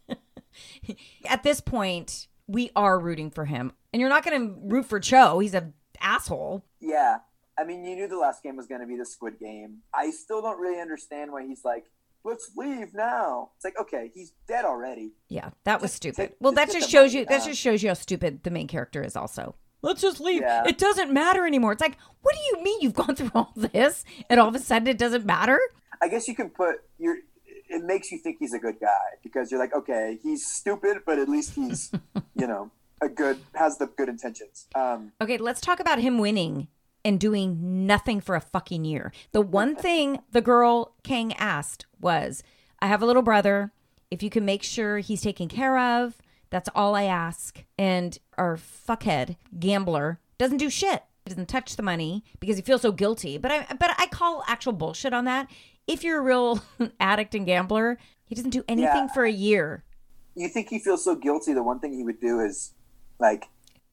Speaker 4: at this point, we are rooting for him. And you're not going to root for Cho. He's a asshole.
Speaker 7: Yeah. I mean, you knew the last game was going to be the Squid Game. I still don't really understand why he's like, let's leave now. It's like, okay, he's dead already.
Speaker 4: Yeah, that was
Speaker 7: Just
Speaker 4: stupid.
Speaker 7: take-
Speaker 4: well,
Speaker 7: just
Speaker 4: that just shows
Speaker 7: money
Speaker 4: you that just shows you how stupid the main character is also. Let's just leave.
Speaker 7: Yeah.
Speaker 4: It doesn't matter anymore. It's like, what do you mean you've gone through all this and all of a sudden it doesn't matter?
Speaker 7: I guess you can put your. It makes you think he's a good guy because you're like, okay, he's stupid, but at least he's, you know, a good has the good intentions. Um,
Speaker 4: Okay, let's talk about him winning and doing nothing for a fucking year. The one thing the girl Kang asked was, I have a little brother. If you can make sure he's taken care of, that's all I ask. And our fuckhead gambler doesn't do shit. He doesn't touch the money because he feels so guilty. But I but I call actual bullshit on that. If you're a real addict and gambler, he doesn't do anything
Speaker 7: Yeah.
Speaker 4: for a year.
Speaker 7: you think he feels so guilty? The one thing he would do is, like,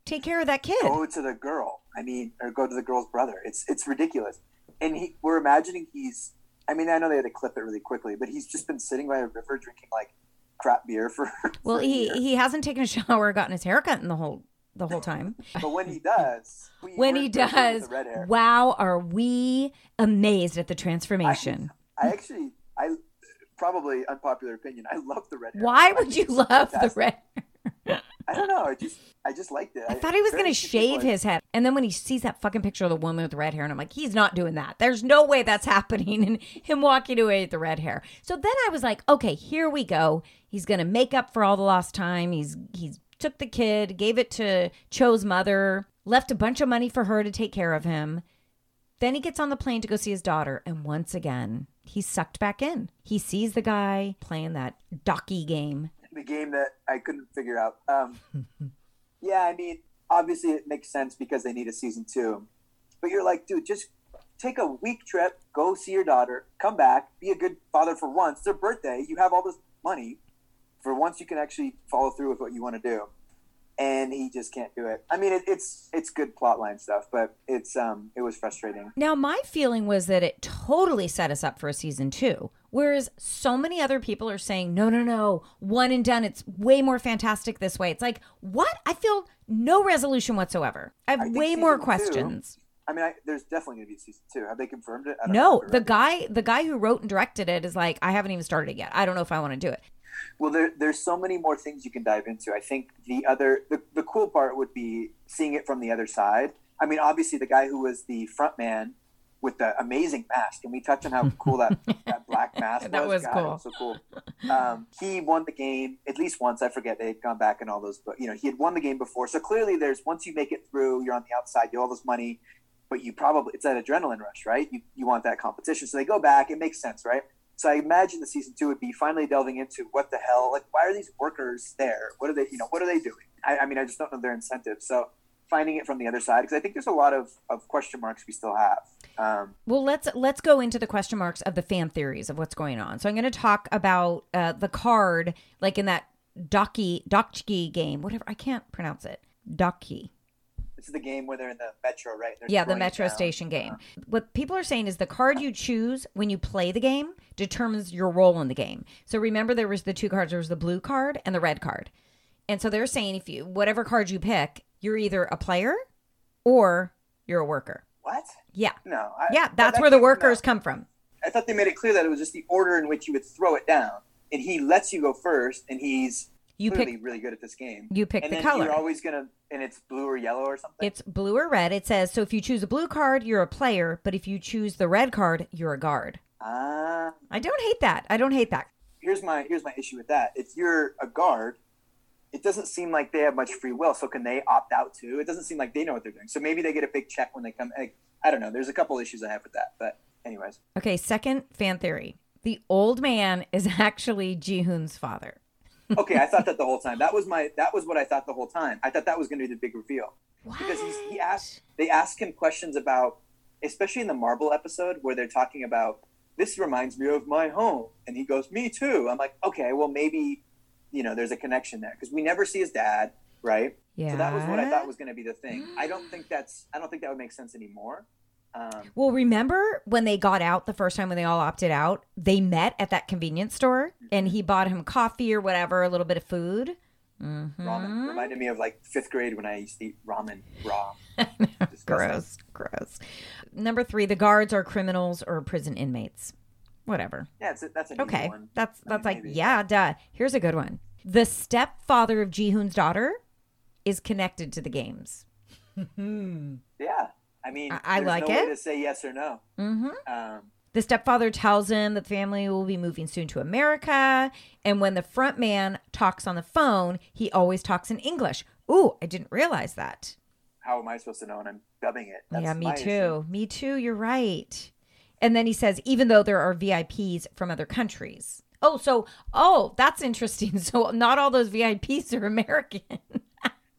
Speaker 4: Take care of that kid.
Speaker 7: go to the girl. I mean, or go to the girl's brother. It's it's ridiculous. And he, we're imagining he's. I mean, I know they had to clip it really quickly, but he's just been sitting by a river drinking like crap beer for.
Speaker 4: Well,
Speaker 7: for
Speaker 4: he
Speaker 7: year.
Speaker 4: he hasn't taken a shower, or gotten his hair cut in the whole the whole time.
Speaker 7: But when he does, we-
Speaker 4: when he does,
Speaker 7: red hair.
Speaker 4: wow, are we amazed at the transformation?
Speaker 7: I actually, I probably unpopular opinion. I love the red hair.
Speaker 4: Why would you love the red?
Speaker 7: I don't know. I just, I just liked it.
Speaker 4: I thought he was going to shave his head. And then when he sees that fucking picture of the woman with red hair, and I'm like, he's not doing that. There's no way that's happening. And him walking away with the red hair. So then I was like, okay, here we go. He's going to make up for all the lost time. He's, he's took the kid, gave it to Cho's mother, left a bunch of money for her to take care of him. Then he gets on the plane to go see his daughter, and once again, he's sucked back in. He sees the guy playing that docky game.
Speaker 7: The game that I couldn't figure out. Um, yeah, I mean, obviously it makes sense because they need a season two. But you're like, dude, just take a week trip, go see your daughter, come back, be a good father for once. It's their birthday. You have all this money. For once, you can actually follow through with what you want to do. And he just can't do it. I mean, it, it's it's good plotline stuff, but it's um it was frustrating.
Speaker 4: Now, my feeling was that it totally set us up for a season two. Whereas so many other people are saying, no, no, no, one and done. It's way more fantastic this way. It's like, what? I feel no resolution whatsoever. I have
Speaker 7: I
Speaker 4: way more
Speaker 7: season two-
Speaker 4: questions.
Speaker 7: I mean, I, there's definitely going to be a season two. Have they confirmed it? I don't
Speaker 4: No, the guy, the guy who wrote and directed it is like, I haven't even started it yet. I don't know if I want to do it.
Speaker 7: Well, there, there's so many more things you can dive into. I think the other, the, the cool part would be seeing it from the other side. I mean, obviously, the guy who was the front man with the amazing mask. Can we touch on how cool that, that black mask
Speaker 4: That was
Speaker 7: God,
Speaker 4: cool.
Speaker 7: so cool. Um, he won the game at least once. I forget they had gone back and all those, but you know, he had won the game before. So clearly, there's once you make it through, you're on the outside, you have all this money, but you probably it's that adrenaline rush, right? You you want that competition. So they go back. It makes sense, right? So I imagine the season two would be finally delving into what the hell, like why are these workers there? What are they, you know, what are they doing? I, I mean, I just don't know their incentives. So finding it from the other side, because I think there's a lot of, of question marks we still have. Um,
Speaker 4: Well, let's let's go into the question marks of the fan theories of what's going on. So I'm going to talk about uh, the card, like in that Doki Dokki game, whatever. I can't pronounce it. Doki.
Speaker 7: This is the game where they're in the metro, right? They're
Speaker 4: Yeah, the metro station game. What people are saying is the card you choose when you play the game determines your role in the game. So remember there was the two cards, there was the blue card and the red card. And so they're saying if you whatever card you pick, you're either a player or you're a worker.
Speaker 7: What?
Speaker 4: Yeah.
Speaker 7: No. I,
Speaker 4: Yeah, that's
Speaker 7: that
Speaker 4: where the workers come from.
Speaker 7: I thought they made it clear that it was just the order in which you would throw it down, and he lets you go first, and he's
Speaker 4: You
Speaker 7: clearly
Speaker 4: pick
Speaker 7: really good at this game.
Speaker 4: you pick
Speaker 7: and
Speaker 4: the color.
Speaker 7: You're always gonna, and it's blue or yellow or something.
Speaker 4: It's blue or red. It says so if you choose a blue card, you're a player, but if you choose the red card, you're a guard.
Speaker 7: Ah,
Speaker 4: I don't hate that. I don't hate that.
Speaker 7: here's my here's my issue with that. If you're a guard, it doesn't seem like they have much free will. So can they opt out too? It doesn't seem like they know what they're doing. So maybe they get a big check when they come. I, I don't know. There's a couple issues I have with that, but anyways,
Speaker 4: Okay, second fan theory. The old man is actually Jihoon's father.
Speaker 7: okay. I thought that the whole time. That was my that was what I thought the whole time. I thought that was going to be the big reveal because he's, he asked they ask him questions about, especially in the Marble episode where they're talking about this reminds me of my home, and he goes, "Me too." I'm like, okay, well maybe, you know, there's a connection there because we never see his dad, right?
Speaker 4: Yeah.
Speaker 7: So that was what I thought was going to be the thing. I don't think that's I don't think that would make sense anymore. Um,
Speaker 4: Well, remember when they got out the first time when they all opted out? They met at that convenience store and he bought him coffee or whatever, a little bit of food.
Speaker 7: ramen reminded me of like fifth grade when I used to eat ramen raw.
Speaker 4: Gross, gross. Number three, the guards are criminals or prison inmates. Whatever.
Speaker 7: Yeah, it's a, that's an
Speaker 4: Okay.
Speaker 7: one.
Speaker 4: That's
Speaker 7: I
Speaker 4: that's
Speaker 7: mean,
Speaker 4: like,
Speaker 7: maybe.
Speaker 4: yeah, duh. Here's a good one. The stepfather of Jihoon's daughter is connected to the games.
Speaker 7: Yeah, I mean,
Speaker 4: I- I like
Speaker 7: no
Speaker 4: it.
Speaker 7: to say yes or no.
Speaker 4: Mm-hmm.
Speaker 7: Um,
Speaker 4: The stepfather tells him that the family will be moving soon to America. And when the front man talks on the phone, he always talks in English. Ooh, I didn't realize that.
Speaker 7: how am I supposed to know? And I'm dubbing it. That's
Speaker 4: yeah, me too.
Speaker 7: issue.
Speaker 4: Me too. You're right. And then he says, even though there are VIPs from other countries. Oh, so, oh, that's interesting. So not all those VIPs are American.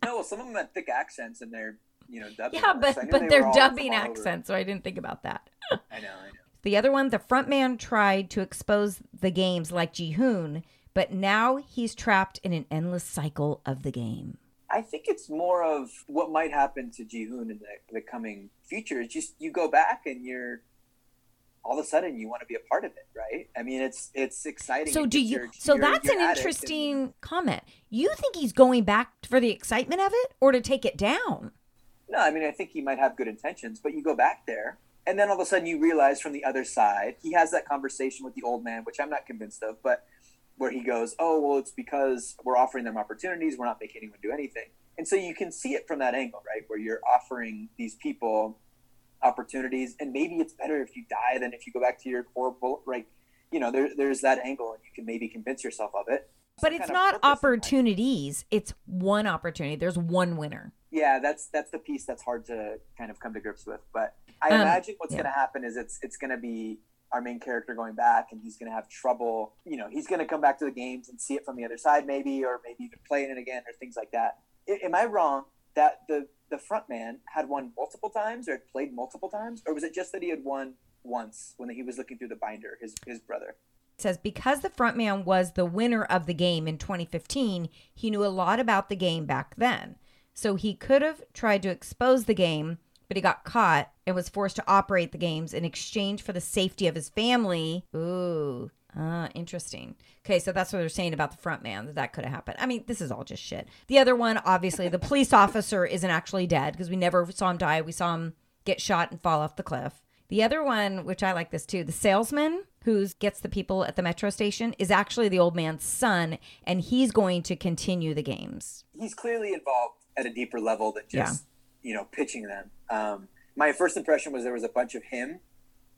Speaker 7: No, well, some of them had thick accents and they're you know dubbing.
Speaker 4: yeah, but,
Speaker 7: so
Speaker 4: but
Speaker 7: they
Speaker 4: they're
Speaker 7: were all from
Speaker 4: dubbing accents. So I didn't think about that.
Speaker 7: I know, I know.
Speaker 4: The other one, the front man tried to expose the games like Jihoon, but now he's trapped in an endless cycle of the game.
Speaker 7: I think it's more of what might happen to Jihoon in the, the coming future. It's just you go back and you're all of a sudden you want to be a part of it, right? I mean, it's it's exciting.
Speaker 4: So do you So
Speaker 7: your-
Speaker 4: that's
Speaker 7: your
Speaker 4: an interesting
Speaker 7: and-
Speaker 4: comment. You think he's going back for the excitement of it or to take it down?
Speaker 7: No, I mean, I think he might have good intentions, but you go back there, and then all of a sudden you realize from the other side, he has that conversation with the old man, which I'm not convinced of, but where he goes, "Oh, well, it's because we're offering them opportunities. We're not making anyone do anything." And so you can see it from that angle, right, where you're offering these people opportunities, and maybe it's better if you die than if you go back to your horrible, like, you know, there, there's that angle, and you can maybe convince yourself of it.
Speaker 4: But
Speaker 7: Some
Speaker 4: it's not
Speaker 7: purpose in life.
Speaker 4: opportunities. It's one opportunity. There's one winner.
Speaker 7: yeah that's that's the piece that's hard to kind of come to grips with but i
Speaker 4: Um,
Speaker 7: imagine what's
Speaker 4: yeah.
Speaker 7: going to happen is it's it's going to be our main character going back and he's going to have trouble you know he's going to come back to the games and see it from the other side maybe or maybe even playing it again or things like that I, am i wrong that the the front man had won multiple times or had played multiple times or was it just that he had won once when he was looking through the binder his his brother
Speaker 4: It says because the front man was the winner of the game in 2015, he knew a lot about the game back then. So he could have tried to expose the game, but he got caught and was forced to operate the games in exchange for the safety of his family. Ooh. Ah, interesting. Okay, so that's what they're saying about the front man that that could have happened. I mean, this is all just shit. The other one, obviously, the police officer isn't actually dead because we never saw him die. We saw him get shot and fall off the cliff. The other one, which I like this too, the salesman who gets the people at the metro station is actually the old man's son, and he's going to continue the games.
Speaker 7: he's clearly involved at a deeper level than just you know pitching them. Um, my first impression was there was a bunch of him,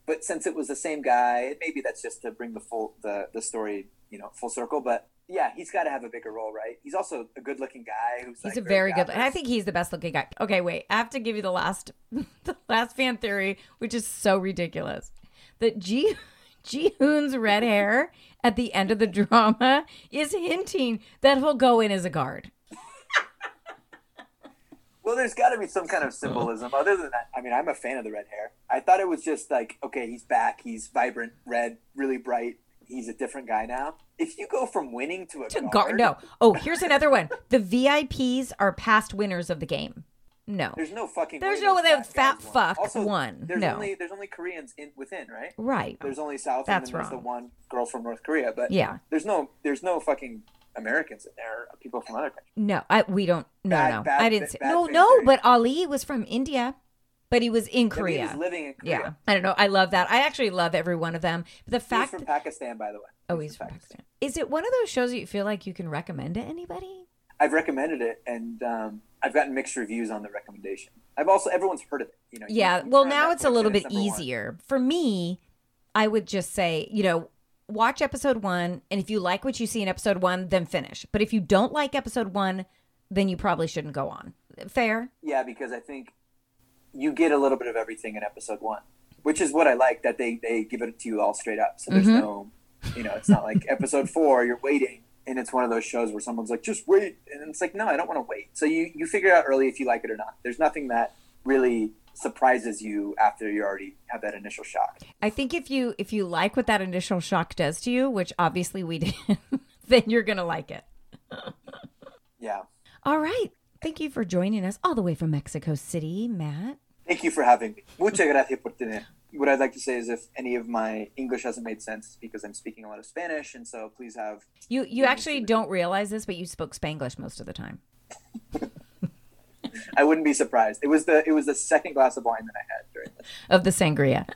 Speaker 7: but since it was the same guy, maybe that's just to bring the full the the story you know full circle. But yeah, he's got to have a bigger role, right? He's also a good looking guy who's
Speaker 4: He's
Speaker 7: like
Speaker 4: a very good. I think he's the best looking guy. Okay, wait. I have to give you the last, the last fan theory, which is so ridiculous. That G, Ji Hoon's red hair at the end of the drama is hinting that he'll go in as a guard.
Speaker 7: Well, there's got to be some kind of symbolism. Other than that, I mean, I'm a fan of the red hair. I thought it was just like, okay, he's back. He's vibrant, red, really bright. he's a different guy now. If you go from winning to a
Speaker 4: To
Speaker 7: guard,
Speaker 4: guard. No. Oh, here's another one. The VIPs are past winners of the game. No.
Speaker 7: there's no fucking.
Speaker 4: There's
Speaker 7: way
Speaker 4: no
Speaker 7: those
Speaker 4: way that
Speaker 7: fat
Speaker 4: fat
Speaker 7: won.
Speaker 4: fuck
Speaker 7: Also,
Speaker 4: won.
Speaker 7: There's
Speaker 4: No.
Speaker 7: only there's only Koreans in within, right?
Speaker 4: Right.
Speaker 7: There's only South,
Speaker 4: That's
Speaker 7: and then there's
Speaker 4: wrong.
Speaker 7: the one girl from North Korea. But
Speaker 4: Yeah.
Speaker 7: there's no there's no fucking Americans in there. People from other countries.
Speaker 4: No, I we don't. No,
Speaker 7: Bad-
Speaker 4: no,
Speaker 7: bad
Speaker 4: I didn't say. No, no,
Speaker 7: theory.
Speaker 4: but Ali was from India, but he was in Korea.
Speaker 7: he was living in Korea.
Speaker 4: yeah, I don't know. I love that. I actually love every one of them. But The
Speaker 7: He's
Speaker 4: fact.
Speaker 7: from Pakistan, by the way.
Speaker 4: oh, he's from Pakistan. Is it one of those shows that you feel like you can recommend to anybody?
Speaker 7: I've recommended it, and um, I've gotten mixed reviews on the recommendation. I've also everyone's heard of it. You know. you-
Speaker 4: Yeah. Well, now it's a little bit
Speaker 7: number one.
Speaker 4: easier for me. I would just say, you know, watch episode one, and if you like what you see in episode one, then finish. But if you don't like episode one, then you probably shouldn't go on. Fair.
Speaker 7: Yeah, because I think you get a little bit of everything in episode one, which is what I like that they they give it to you all straight up. So there's
Speaker 4: Mm-hmm.
Speaker 7: no, you know, it's not like episode four you're waiting, and it's one of those shows where someone's like, just wait, and it's like, no, I don't want to wait. So you you figure out early if you like it or not. There's nothing that really surprises you after you already have that initial shock.
Speaker 4: I think if you if you like what that initial shock does to you, which obviously we did, then you're gonna like it.
Speaker 7: Yeah.
Speaker 4: All right. Thank you for joining us all the way from Mexico City, Matt.
Speaker 7: Thank you for having me. Muchas gracias por tener. What I'd like to say is if any of my English hasn't made sense, it's because I'm speaking a lot of Spanish, and so please have.
Speaker 4: You you actually don't realize this, but you spoke Spanglish most of the time.
Speaker 7: I wouldn't be surprised. It was the it was the second glass of wine that I had during this.
Speaker 4: Of the sangria.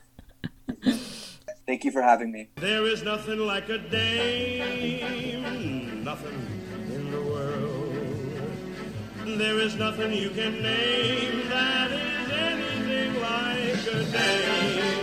Speaker 7: Thank you for having me.
Speaker 8: There is nothing like a dame, nothing in the world. There is nothing you can name that is anything like a dame.